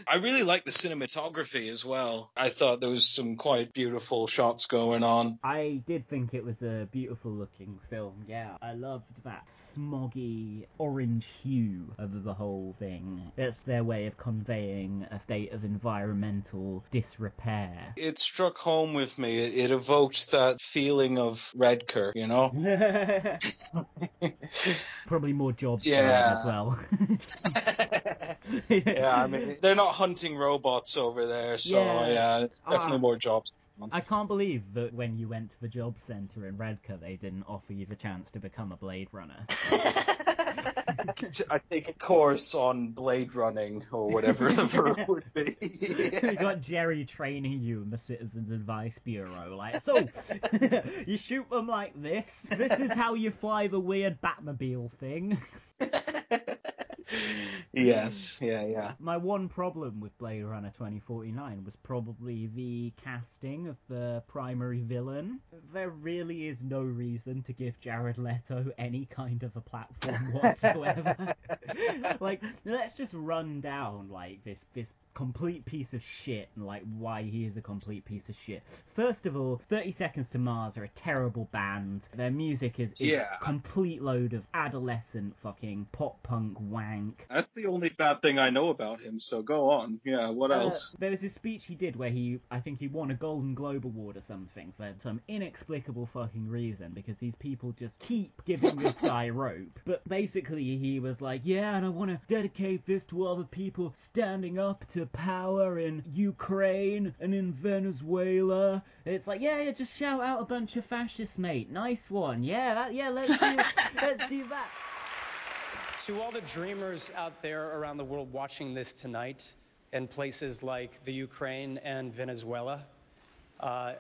I really like the cinematography as well. I thought there was some quite beautiful shots going on. I did think it was a beautiful looking film. Yeah, I loved that smoggy orange hue of the whole thing. That's their way of conveying a state of environmental disrepair. It struck home with me. It, it evoked that feeling of Redcar, you know? Probably more jobs Yeah. as well. yeah, I mean, they're not hunting robots over there, so Yeah. yeah, it's definitely Ah. more jobs. I can't believe that when you went to the job centre in Redcar, they didn't offer you the chance to become a Blade Runner. I take a course on blade running or whatever the verb would be. you got Jerry training you in the Citizens Advice Bureau. Like, so, you shoot them like this. This is how you fly the weird Batmobile thing. Yes, mm. yeah, yeah. My one problem with Blade Runner 2049 was probably the casting of the primary villain. There really is no reason to give Jared Leto any kind of a platform whatsoever. like, let's just run down like this this complete piece of shit and like why he is a complete piece of shit. First of all, 30 Seconds to Mars are a terrible band. Their music is, is Yeah. complete load of adolescent fucking pop punk wank. That's the only bad thing I know about him, so go on. Yeah, what Uh, else? there was a speech he did where he, I think he won a Golden Globe award or something for some inexplicable fucking reason because these people just keep giving this guy rope. But basically, he was like, yeah, and I want to dedicate this to all the people standing up to power in Ukraine and in Venezuela. It's like, yeah, yeah, just shout out a bunch of fascists, mate. Nice one. Yeah, that, yeah, let's do, let's do that. To all the dreamers out there around the world watching this tonight in places like the Ukraine and Venezuela, uh,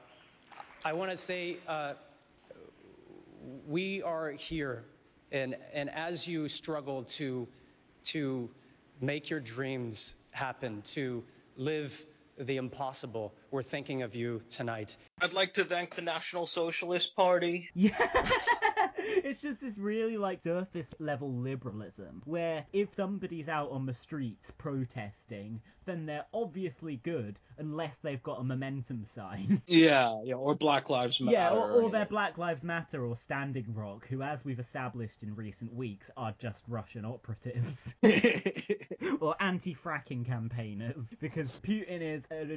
I want to say uh, we are here, and, and as you struggle to, to make your dreams happen, to live the impossible, we're thinking of you tonight. I'd like to thank the National Socialist Party. Yeah. it's just this really like surface level liberalism where if somebody's out on the streets protesting, then they're obviously good unless they've got a momentum sign. Yeah, yeah, or Black Lives Matter. yeah, or, or anything. they're Black Lives Matter or Standing Rock, who, as we've established in recent weeks, are just Russian operatives. or anti-fracking campaigners, because Putin is an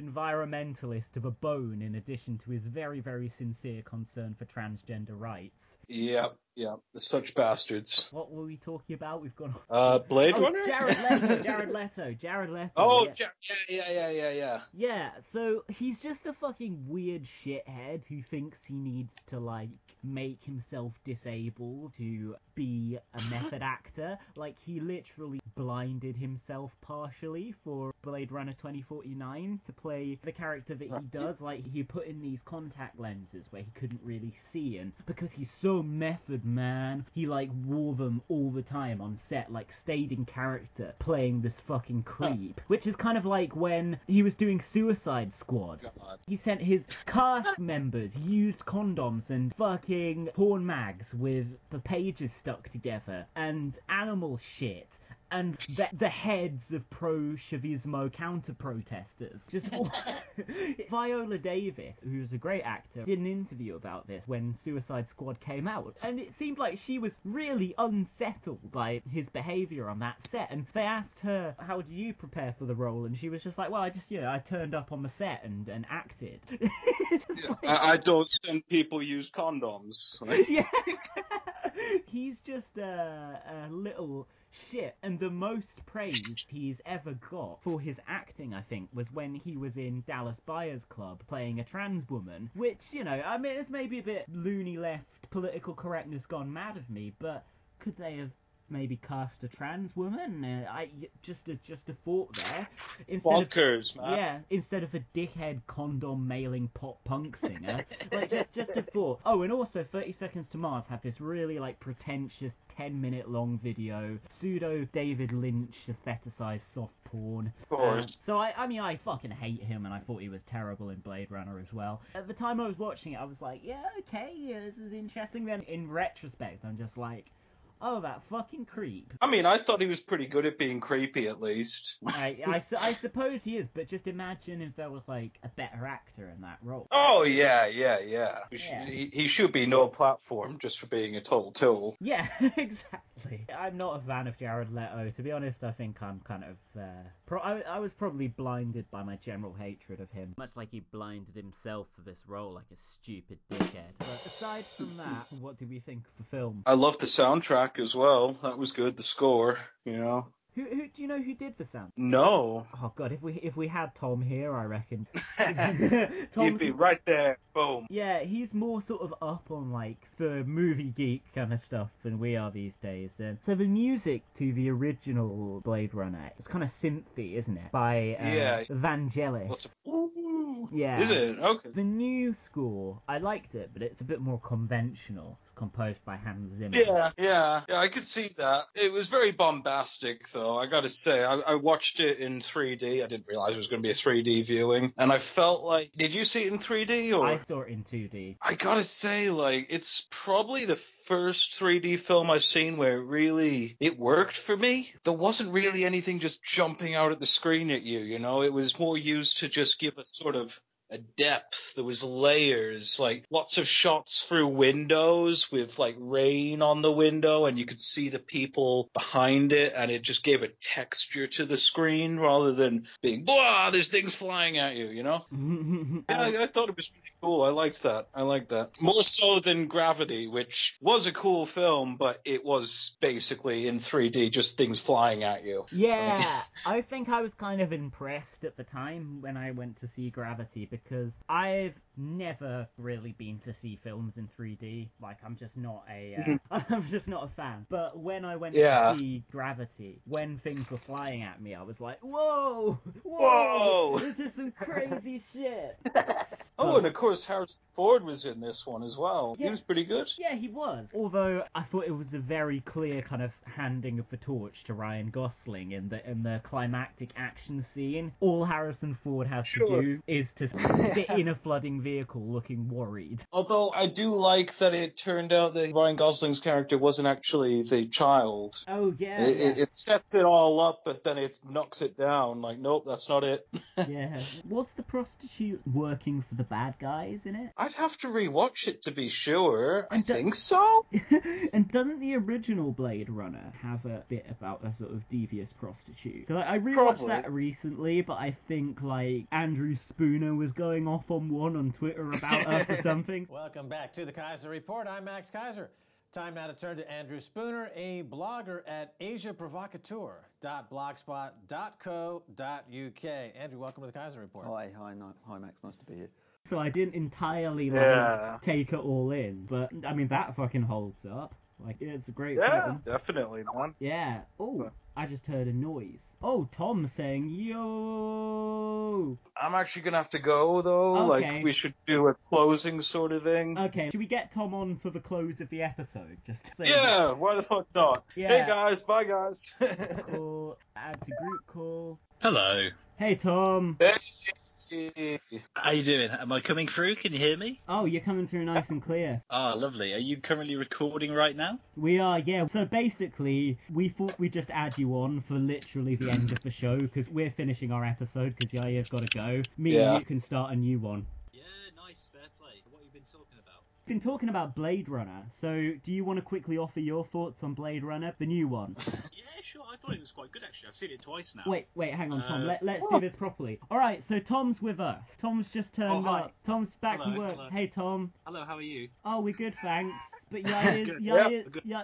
environmentalist to the bone in addition to his very, very sincere concern for transgender rights. Yep, yep. Such bastards. What were we talking about? We've gone. Uh, Blade oh, Runner? Jared Leto. Jared Leto. Jared Leto. Oh, yeah. Ja- yeah, yeah, yeah, yeah, yeah. Yeah, so he's just a fucking weird shithead who thinks he needs to, like, make himself disabled to be a method actor. Like, he literally blinded himself partially for Blade Runner 2049 to play the character that he does. Like, he put in these contact lenses where he couldn't really see, and because he's so method man, he, like, wore them all the time on set, like, stayed in character playing this fucking creep. Which is kind of like when he was doing Suicide Squad. He sent his cast members used condoms and fucking porn mags with the pages stuck together and animal shit. And the, the heads of pro-Chavismo counter-protesters. Just. Viola Davis, who's a great actor, did an interview about this when Suicide Squad came out, and it seemed like she was really unsettled by his behaviour on that set. And they asked her, "How do you prepare for the role?" And she was just like, "Well, I just, you know, I turned up on the set and and acted." I, I don't think people use condoms. yeah. He's just a, a little shit. And the most praise he's ever got for his acting, I think, was when he was in Dallas Buyers Club playing a trans woman, which, you know, I mean, it's maybe a bit loony left political correctness gone mad of me, but could they have maybe cast a trans woman? Uh, I just a just a thought there. Instead Bonkers, of, man. Yeah, instead of a dickhead condom mailing pop punk singer, like just just a thought. Oh, and also 30 Seconds to Mars had this really like pretentious 10 minute long video, pseudo David Lynch aestheticized soft porn. Of course. Um, so I, I mean, I fucking hate him, and I thought he was terrible in Blade Runner as well. At the time I was watching it, I was like, yeah, okay, yeah, this is interesting. Then in retrospect, I'm just like, oh, that fucking creep. I mean, I thought he was pretty good at being creepy, at least. I, I, su- I suppose he is, but just imagine if there was like a better actor in that role. Oh yeah, yeah, yeah. He, should, Yeah. he, he should be no platform just for being a total tool. Yeah, exactly. I'm not a fan of Jared Leto. To be honest, I think I'm kind of. Uh, pro- I, I was probably blinded by my general hatred of him. Much like he blinded himself for this role like a stupid dickhead. But aside from that, what do we think of the film? I love the soundtrack as well. That was good. The score, you know. Who, who do you know who did the sound? No, Oh god, if we if we had Tom here, I reckon. you'd be right there. Boom. yeah, he's more sort of up on like the movie geek kind of stuff than we are these days. Um, so the music to the original Blade Runner, it's kind of synthy, isn't it? By uh, Yeah. Vangelis. What's Ooh. Yeah. Is it? Okay. The new score, I liked it, but it's a bit more conventional. Composed by Hans Zimmer. Yeah, yeah, yeah. I could see that. It was very bombastic, though. I got to say, I, I watched it in 3D. I didn't realize it was going to be a 3D viewing, and I felt like. Did you see it in 3D or? I saw it in 2D. I gotta say, like, it's probably the first 3D film I've seen where it really it worked for me. There wasn't really anything just jumping out at the screen at you, you know. It was more used to just give a sort of a depth. There was layers, like lots of shots through windows with like rain on the window, and you could see the people behind it, and it just gave a texture to the screen rather than being blah. There's things flying at you, you know. Yeah, I, I thought it was really cool. I liked that. I liked that. More so than Gravity, which was a cool film, but it was basically in 3D, just things flying at you. Yeah, I think I was kind of impressed at the time when I went to see Gravity because I've never really been to see films in 3D. Like I'm just not a, uh, I'm just not a fan. But when I went Yeah. to see Gravity, when things were flying at me, I was like, whoa, whoa, Whoa. this is some crazy shit. Oh, and of course Harrison Ford was in this one as well. He was pretty good. Yeah, he was. Although I thought it was a very clear kind of handing of the torch to Ryan Gosling in the in the climactic action scene. All Harrison Ford has Sure. to do is to sit in a flooding vehicle looking worried. Although I do like that it turned out that Ryan Gosling's character wasn't actually the child. Oh yeah, It, yeah. it, it sets it all up, but then it knocks it down. Like, nope, that's not it. yeah. Was the prostitute working for the bad guys in it? I'd have to rewatch it to be sure. I do- think so. and doesn't the original Blade Runner have a bit about a sort of devious prostitute? 'Cause I, I rewatched Probably. that recently, but I think like Andrew Spooner was going off on one on Twitter about us or something. Welcome back to the Keiser Report. I'm Max Keiser. Time now to turn to Andrew Spooner, a blogger at asiaprovocateur.blogspot.co.uk. Andrew, welcome to the Keiser Report. Hi, hi, ni- hi, Max. Nice to be here. So I didn't entirely like Yeah. take it all in, but I mean that fucking holds up. Like it's a great Yeah, film. definitely, man. Yeah. Oh, I just heard a noise. Oh, Tom saying yo. I'm actually gonna have to go though. Okay. Like, we should do a closing sort of thing. Okay, should we get Tom on for the close of the episode? Just to say Yeah, why the fuck not? Yeah. Hey guys, bye guys. Call, add to group call. Hello. Hey Tom. How you doing? Am I coming through? Can you hear me? Oh, you're coming through nice and clear. Ah, lovely. Are you currently recording right now? We are, yeah. So basically, we thought we'd just add you on for literally the end of the show because we're finishing our episode because Yaya's got to go. Me Yeah. and you can start a new one. Yeah, nice. Fair play. What have you been talking about? Been talking about Blade Runner. So, do you want to quickly offer your thoughts on Blade Runner, the new one? Yeah, sure. I thought it was quite good actually. I've seen it twice now. Wait, wait, hang on, Tom. Uh, Let, let's do this properly. All right, so Tom's with us. Tom's just turned Oh, up. Tom's back Hello, from work. hello. Hey, Tom. Hello, how are you? Oh, we're good, thanks. But Yaya's, Good. Yaya's, Yeah,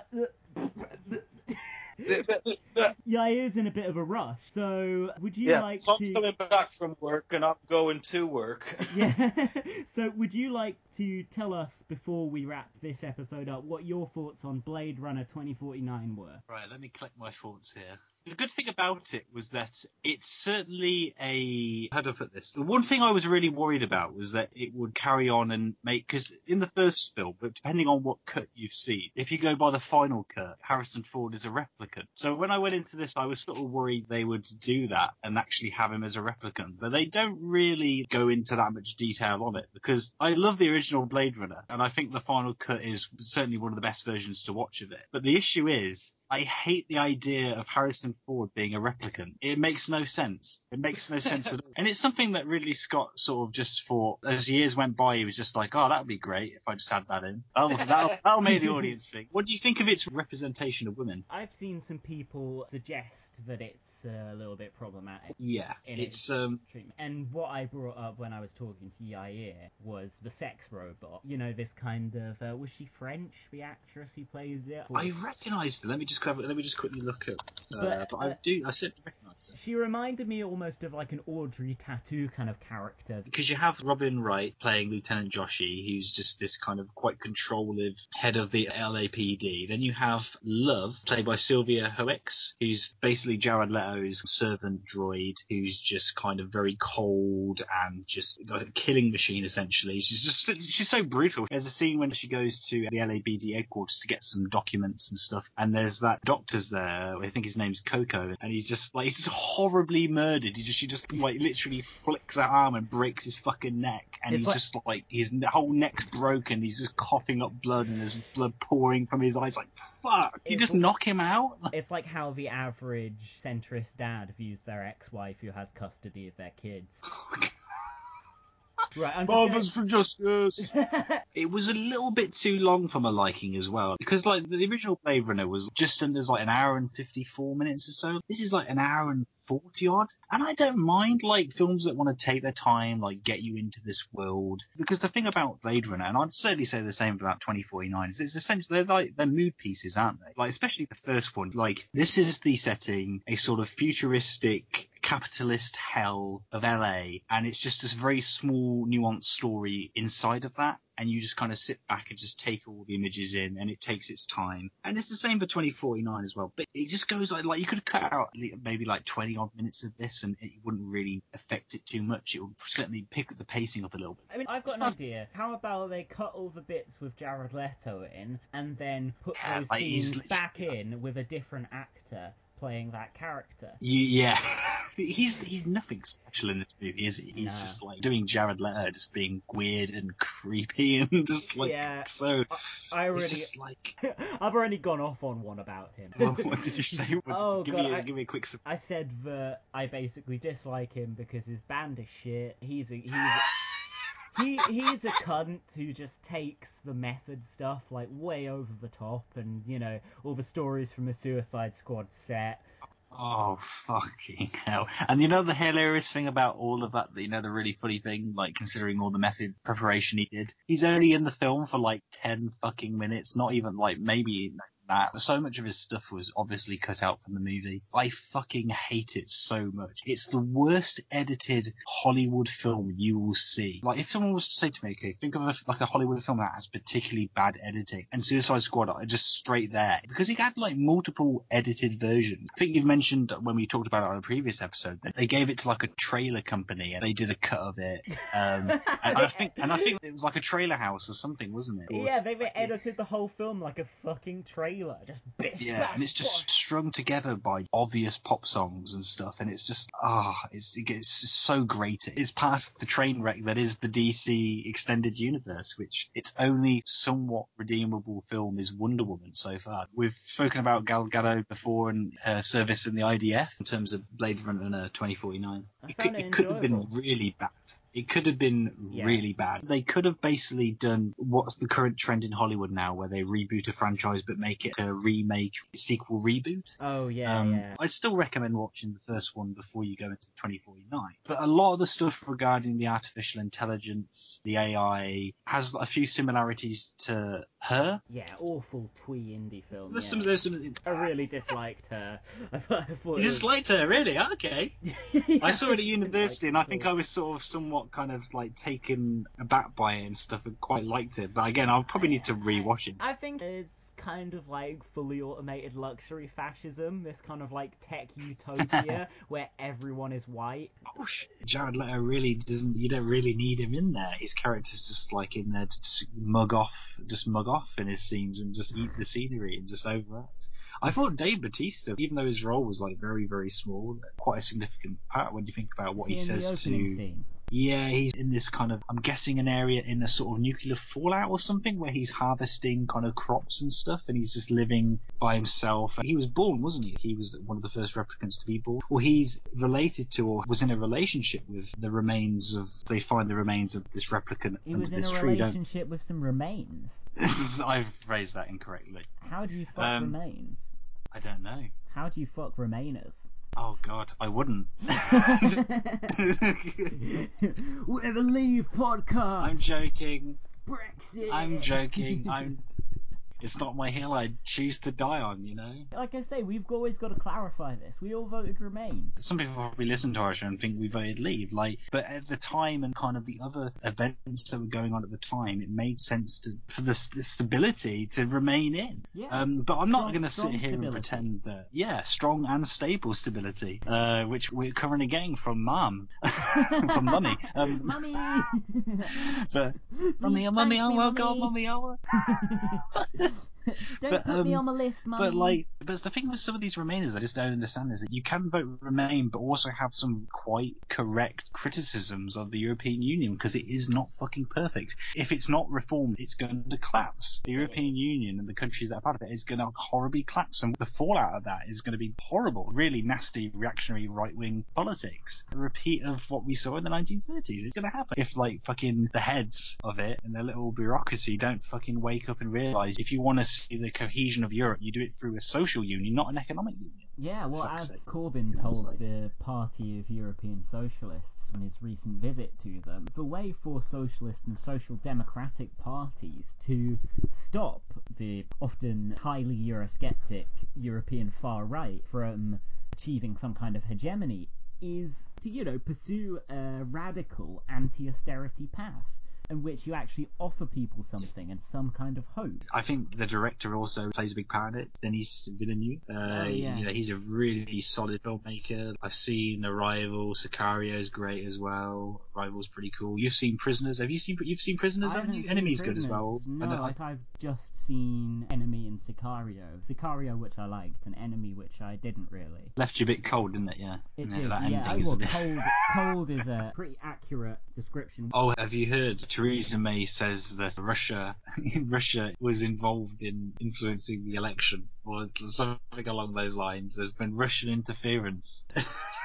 Ya- in a bit of a rush. So, would you yeah, like Tom's to? coming back from work and I'm going to work. Yeah. so, would you like to tell us before we wrap this episode up what your thoughts on Blade Runner 2049 were. Right, let me collect my thoughts here. The good thing about it was that it's certainly a how do I put this? The one thing I was really worried about was that it would carry on and make because in the first film, but depending on what cut you've seen, if you go by the final cut, Harrison Ford is a replicant. So when I went into this, I was sort of worried they would do that and actually have him as a replicant, but they don't really go into that much detail on it because I love the original Blade Runner and I think the final cut is certainly one of the best versions to watch of it. But the issue is I hate the idea of Harrison Ford being a replicant. It makes no sense. It makes no sense at all. And it's something that Ridley Scott sort of just thought, as years went by, he was just like, oh, that would be great if I just had that in. That'll, that'll, that'll make the audience think. What do you think of its representation of women? I've seen some people suggest that it's a little bit problematic. Yeah, in it's um. treatment. And what I brought up when I was talking to Yair was the sex robot. You know, this kind of uh, was she French? The actress who plays it. I recognised her. Let me just cover, let me just quickly look at. Uh, But, but, I uh, do. I certainly recognise her. She reminded me almost of like an Audrey Tautou kind of character. Because you have Robin Wright playing Lieutenant Joshi, who's just this kind of quite controlling head of the LAPD. Then you have Love, played by Sylvia Hoeks, who's basically Jared Leto's servant droid, who's just kind of very cold and just like a killing machine essentially. She's just she's so brutal. There's a scene when she goes to the LAPD headquarters to get some documents and stuff, and there's that doctor's there. I think his name's Coco, and he's just like he's just horribly murdered. He just she just like literally flicks her arm and breaks his fucking neck, and It's he's like- just like his whole neck's broken. He's just coughing up blood, and there's blood pouring from his eyes. Like fuck, you just knock him out. It's like how the average centrist dad views their ex-wife who has custody of their kids. Oh Right, I'm Fathers for justice. it was a little bit too long for my liking as well, because like the original Blade Runner was just under like an hour and fifty four minutes or so. This is like an hour and forty odd, and I don't mind like films that want to take their time, like get you into this world. Because the thing about Blade Runner, and I'd certainly say the same about twenty forty nine, is it's essentially they're like they're mood pieces, aren't they? Like especially the first one. Like this is the setting, a sort of futuristic capitalist hell of LA, and it's just this very small, nuanced story inside of that. And you just kind of sit back and just take all the images in, and it takes its time. And it's the same for 2049 as well. But it just goes like, like you could cut out maybe like 20 odd minutes of this, and it wouldn't really affect it too much. It would certainly pick the pacing up a little bit. I mean, I've got an idea. How about they cut all the bits with Jared Leto in, and then put Yeah, those like, scenes back in with a different actor playing that character? Yeah, he's he's nothing special in this movie, is he? He's No. just like doing Jared Leto, just being weird and creepy and just like Yeah. so. I already, just like I've already gone off on one about him. What- what did you say? oh Give god, me a- I, give me a quick I said that I basically dislike him because his band is shit. He's a he's he he's a cunt who just takes the method stuff like way over the top, and you know all the stories from the Suicide Squad set. Oh fucking hell! And you know the hilarious thing about all of that, you know the really funny thing, like considering all the method preparation he did, he's only in the film for like ten fucking minutes, not even like maybe that. So much of his stuff was obviously cut out from the movie. I fucking hate it so much. It's the worst edited Hollywood film you will see. Like if someone was to say to me, okay, think of a, like a Hollywood film that has particularly bad editing, and Suicide Squad are just straight there because he had like multiple edited versions. I think you've mentioned when we talked about it on a previous episode that they gave it to like a trailer company and they did a cut of it. Um, and I think and I think it was like a trailer house or something, wasn't it? Or Yeah, they they edited the whole film like a fucking trailer, just bish, yeah, bash, and it's just strung together by obvious pop songs and stuff, and it's just ah, it's it gets so great. It's part of the train wreck that is the DC extended universe, which its only somewhat redeemable film is Wonder Woman so far. We've spoken about Gal Gadot before and her service in the IDF in terms of Blade Runner 2049. It could, found it it could have been really bad. It could have been Yeah. really bad. They could have basically done what's the current trend in Hollywood now, where they reboot a franchise but make it a remake, sequel, reboot. Oh yeah, Um, yeah. I still recommend watching the first one before you go into 2049. But a lot of the stuff regarding the artificial intelligence, the AI, has a few similarities to her. Yeah, awful twee indie film. There's yeah. some, there's some, I really disliked her. I thought, I thought you it was- disliked her, really? Okay. I saw it at university, and I think I was sort of somewhat kind of like taken aback by it and stuff, and quite liked it. But again, I'll probably need to rewatch it. I think it's kind of like fully automated luxury fascism, this kind of like tech utopia where everyone is white. Oh shit, Jared Leto really doesn't. You don't really need him in there. His character's just like in there to just mug off, just mug off in his scenes and just eat the scenery and just overact. I thought Dave Batista, even though his role was like very, very small, quite a significant part when you think about what he the says to. scene. Yeah, he's in this kind of, I'm guessing an area in a sort of nuclear fallout or something where he's harvesting kind of crops and stuff and he's just living by himself. He was born, wasn't he? He was one of the first replicants to be born. Or he's related to or was in a relationship with the remains of, they find the remains of this replicant He under was in a tree, don't relationship with some remains. I've phrased that incorrectly. How do you fuck Um, remains? I don't know. How do you fuck remainers? Oh god, I wouldn't. Whatever leave podcast. I'm joking. Brexit. I'm joking. I'm. It's not my hill I'd choose to die on, you know? Like I say, we've always got to clarify this. We all voted Remain. Some people probably listen to our show and think we voted leave, like, but at the time and kind of the other events that were going on at the time, it made sense to for the, the stability to remain in. Yeah. Um, but I'm not going to sit here and pretend that, yeah, strong and stable stability, uh, which we're currently getting from mum, from mummy. Um, Mummy! but mummy, oh, mummy, oh, oh god, mummy, oh. Don't But, put me um, on the list, mummy. But like, but the thing with some of these Remainers I just don't understand is that you can vote Remain, but also have some quite correct criticisms of the European Union because it is not fucking perfect. If it's not reformed, it's going to collapse. The European Union and the countries that are part of it is going to horribly collapse, and the fallout of that is going to be horrible. Really nasty reactionary right wing politics. A repeat of what we saw in the 1930s. It's going to happen if like fucking the heads of it and their little bureaucracy don't fucking wake up and realize if you want to see the cohesion of Europe, you do it through a social union, not an economic union. Yeah, well, as sake. Corbyn told the Party of European Socialists on his recent visit to them, the way for socialist and social democratic parties to stop the often highly Eurosceptic European far right from achieving some kind of hegemony is to, you know, pursue a radical anti austerity path in which you actually offer people something and some kind of hope. I think the director also plays a big part in it, Denis Villeneuve. Uh, Oh, yeah. You know, he's a really solid filmmaker. I've seen Arrival, Sicario is great as well. Arrival's pretty cool. You've seen Prisoners. Have you seen? You've seen Prisoners, haven't you? seen Enemy's good as well. No, I- like I've just seen Enemy and Sicario. Sicario, which I liked, and Enemy, which I didn't really. left you a bit cold, didn't it? Yeah. It did. that Yeah, ending I, is a well, bit. cold. cold is a pretty accurate description. Oh, have you heard? Theresa May says that Russia, Russia was involved in influencing the election, or something along those lines. There's been Russian interference.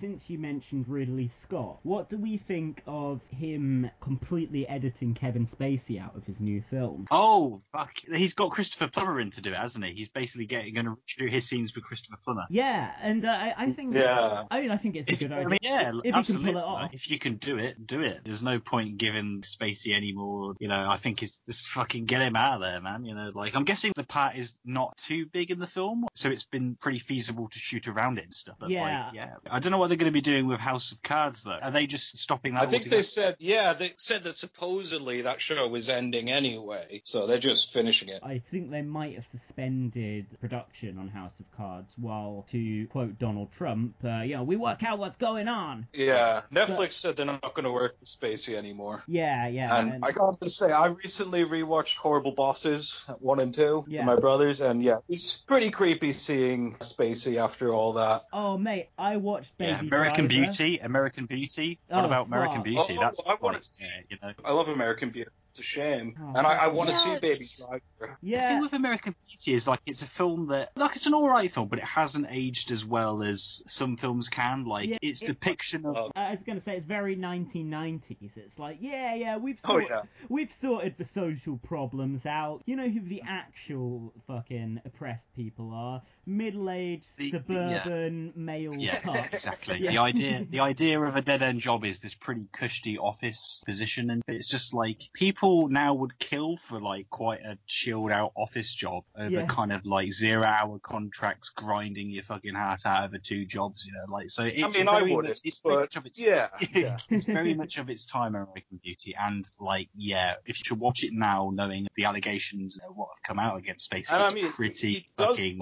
Since you mentioned Ridley Scott, what do we think of him completely editing Kevin Spacey out of his new film? Oh, fuck. He's got Christopher Plummer in to do it, hasn't he? He's basically getting going to do his scenes with Christopher Plummer. Yeah, and uh, I, I think. Yeah. I mean, I think it's a If, good I idea. mean, yeah, if, if absolutely. you can pull it off. If you can do it, do it. There's no point giving Spacey any more. You know, I think it's just fucking get him out of there, man. You know, like I'm guessing the part is not too big in the film, so it's been pretty feasible to shoot around it and stuff. But Yeah. like, yeah. I don't know what they're going to be doing with House of Cards though. Are they just stopping that? I think altogether? they said, yeah, they said that supposedly that show was ending anyway, so they're just finishing it. I think they might have suspended production on House of Cards while, to quote Donald Trump, uh, you know, we work out what's going on. Yeah, Netflix said they're not going to work with Spacey anymore. Yeah, yeah. And, and- I got to say, I recently rewatched Horrible Bosses one and two Yeah. with my brothers, and yeah, it's pretty creepy seeing Spacey after all that. Oh, mate, I watched Baby Yeah, American Driver. Beauty, American Beauty. What Oh, about American fuck. Beauty? Oh, That's I wanna like, yeah, you know. I love American Beauty. It's a shame, Oh, and I, I want to yeah, see Baby it's- Driver. The thing with American Beauty is like it's a film that like it's an alright film, but it hasn't aged as well as some films can. Like Yeah, its it- depiction of oh. I was going to say it's very 1990s. It's like, yeah, yeah, we've Oh, yeah. we've sorted the social problems out. You know who the actual fucking oppressed people are? Middle-aged The- the- suburban male yeah, cops. exactly. Yeah. The idea, the idea of a dead end job is this pretty cushy office position, and it's just like people now would kill for like quite a chilled out office job over Yeah. kind of like zero hour contracts, grinding your fucking heart out over two jobs. You know, like so. It's mean, I very wouldn't, much- it's very but much of its yeah, yeah. it's very much of its time, American Beauty, and like yeah, if you should watch it now, knowing the allegations and what have come out against Spacey, And I it's mean, pretty he does fucking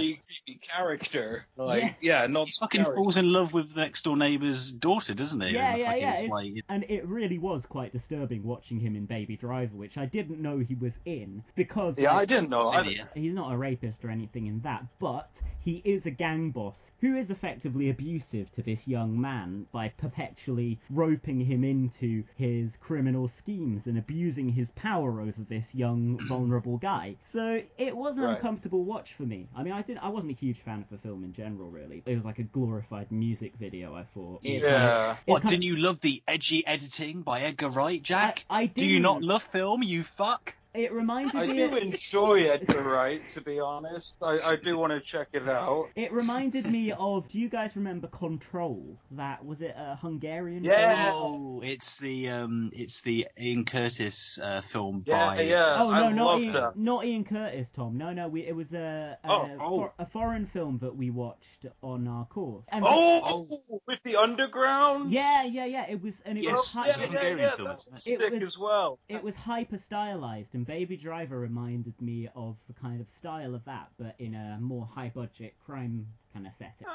play a unsettling. pretty creepy character. Like, yeah, not He fucking falls in love with the next door neighbour's daughter, doesn't he? Yeah, And yeah, fucking, yeah. it's it's- like- and it really was quite disturbing watching him in Baby Driver, which I didn't know he was in because. Yeah, like, I didn't know either. He's not a rapist or anything in that, but he is a gang boss who is effectively abusive to this young man by perpetually roping him into his criminal schemes and abusing his power over this young, vulnerable guy. So it was an Right. uncomfortable watch for me. I mean, I didn't. I wasn't a huge fan of the film in general, really. It was like a glorified music video. I thought. It kind of- What? Didn't you love the edgy editing by Edgar Wright, Jack? I Do you not love film? You fuck. It reminded I me. I do enjoy Edgar Wright, to be honest. I, I do want to check it out. It reminded me of. Do you guys remember Control? That was it a Hungarian? Yeah. film? Oh, it's the um, it's the Ian Curtis uh, film Yeah, by. yeah. Oh no, I not love Ian, that. not Ian Curtis, Tom. No, no, we, it was a a, Oh, oh. for- a foreign film that we watched on our course. And Oh, with the underground. Yeah, yeah, yeah. It was, and it Yes, was. yeah, yeah, Hungarian yeah, film, that's it? was, as well. It was hyper stylized, and Baby Driver reminded me of the kind of style of that, but in a more high budget crime kind of setting.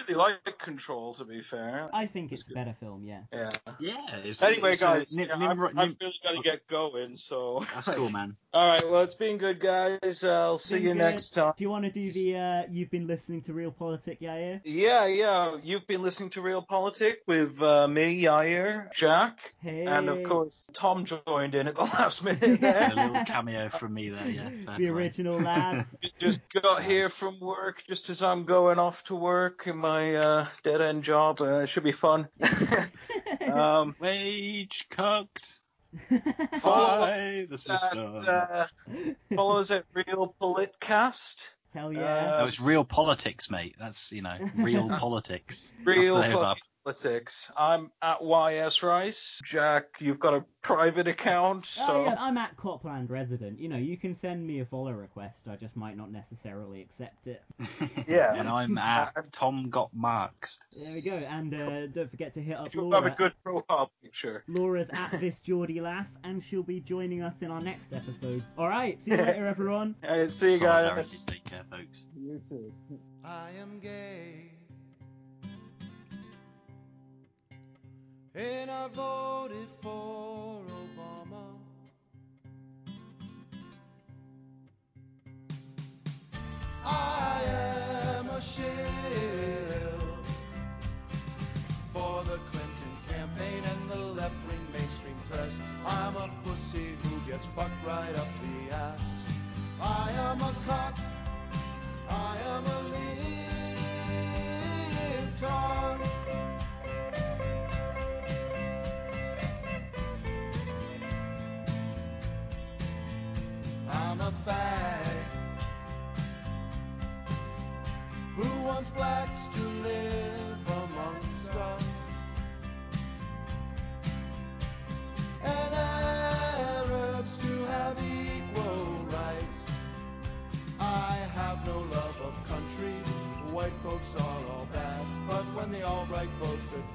I really like Control, to be fair. I think it's a better film, yeah. Yeah. Yeah. It's, Anyway, it's, guys, Nim- yeah, Nimrod- I've, I've really got to get going, so. That's cool, man. All right, well, it's been good, guys. Uh, I'll see you good. next time. Do you want to do the? uh You've been listening to Real Politic, Yair? Yeah, yeah. You've been listening to Real Politic with uh, me, Yair, Jack, Hey. and of course Tom joined in at the last minute there. a little cameo from me there, yeah. The play. original lad. Just got here from work just as I'm going off to work in my uh, dead end job. Uh, it should be fun. um, Wage cooked. follow By the us system. at, uh, follow us at Real Politcast. Hell yeah. no, it's real politics, mate. That's you know, real politics. That's Real the name fucking politics. I'm at YS Rice. Jack, you've got a private account, so Oh, yeah, I'm at Copland resident. You know, you can send me a follow request. I just might not necessarily accept it. yeah. and I'm at Tom got marks. There we go. And uh, don't forget to hit up you Laura. have a good profile picture. Laura's at this Geordie lass, and she'll be joining us in our next episode. All right, see you later, everyone. All right, see you Solidarity, guys. Take care, folks. You too. I am gay. And I voted for Obama. I am a shill for the Clinton campaign and the left wing mainstream press. I'm a pussy who gets fucked right up the ass. I am a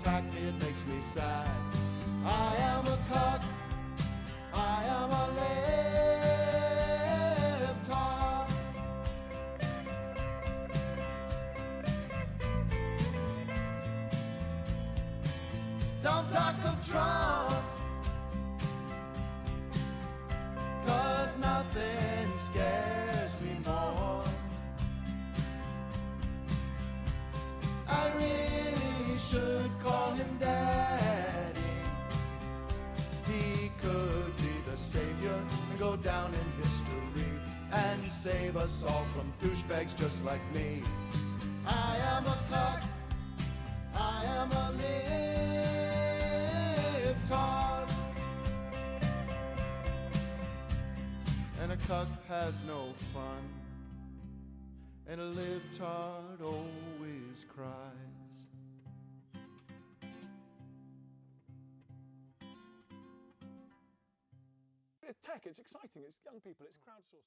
attack it makes me sad. I am a cock. Save us all from douchebags just like me. I am a cuck. I am a libtard. And a cuck has no fun. And a libtard always cries. It's tech, it's exciting, it's young people, it's crowdsourcing.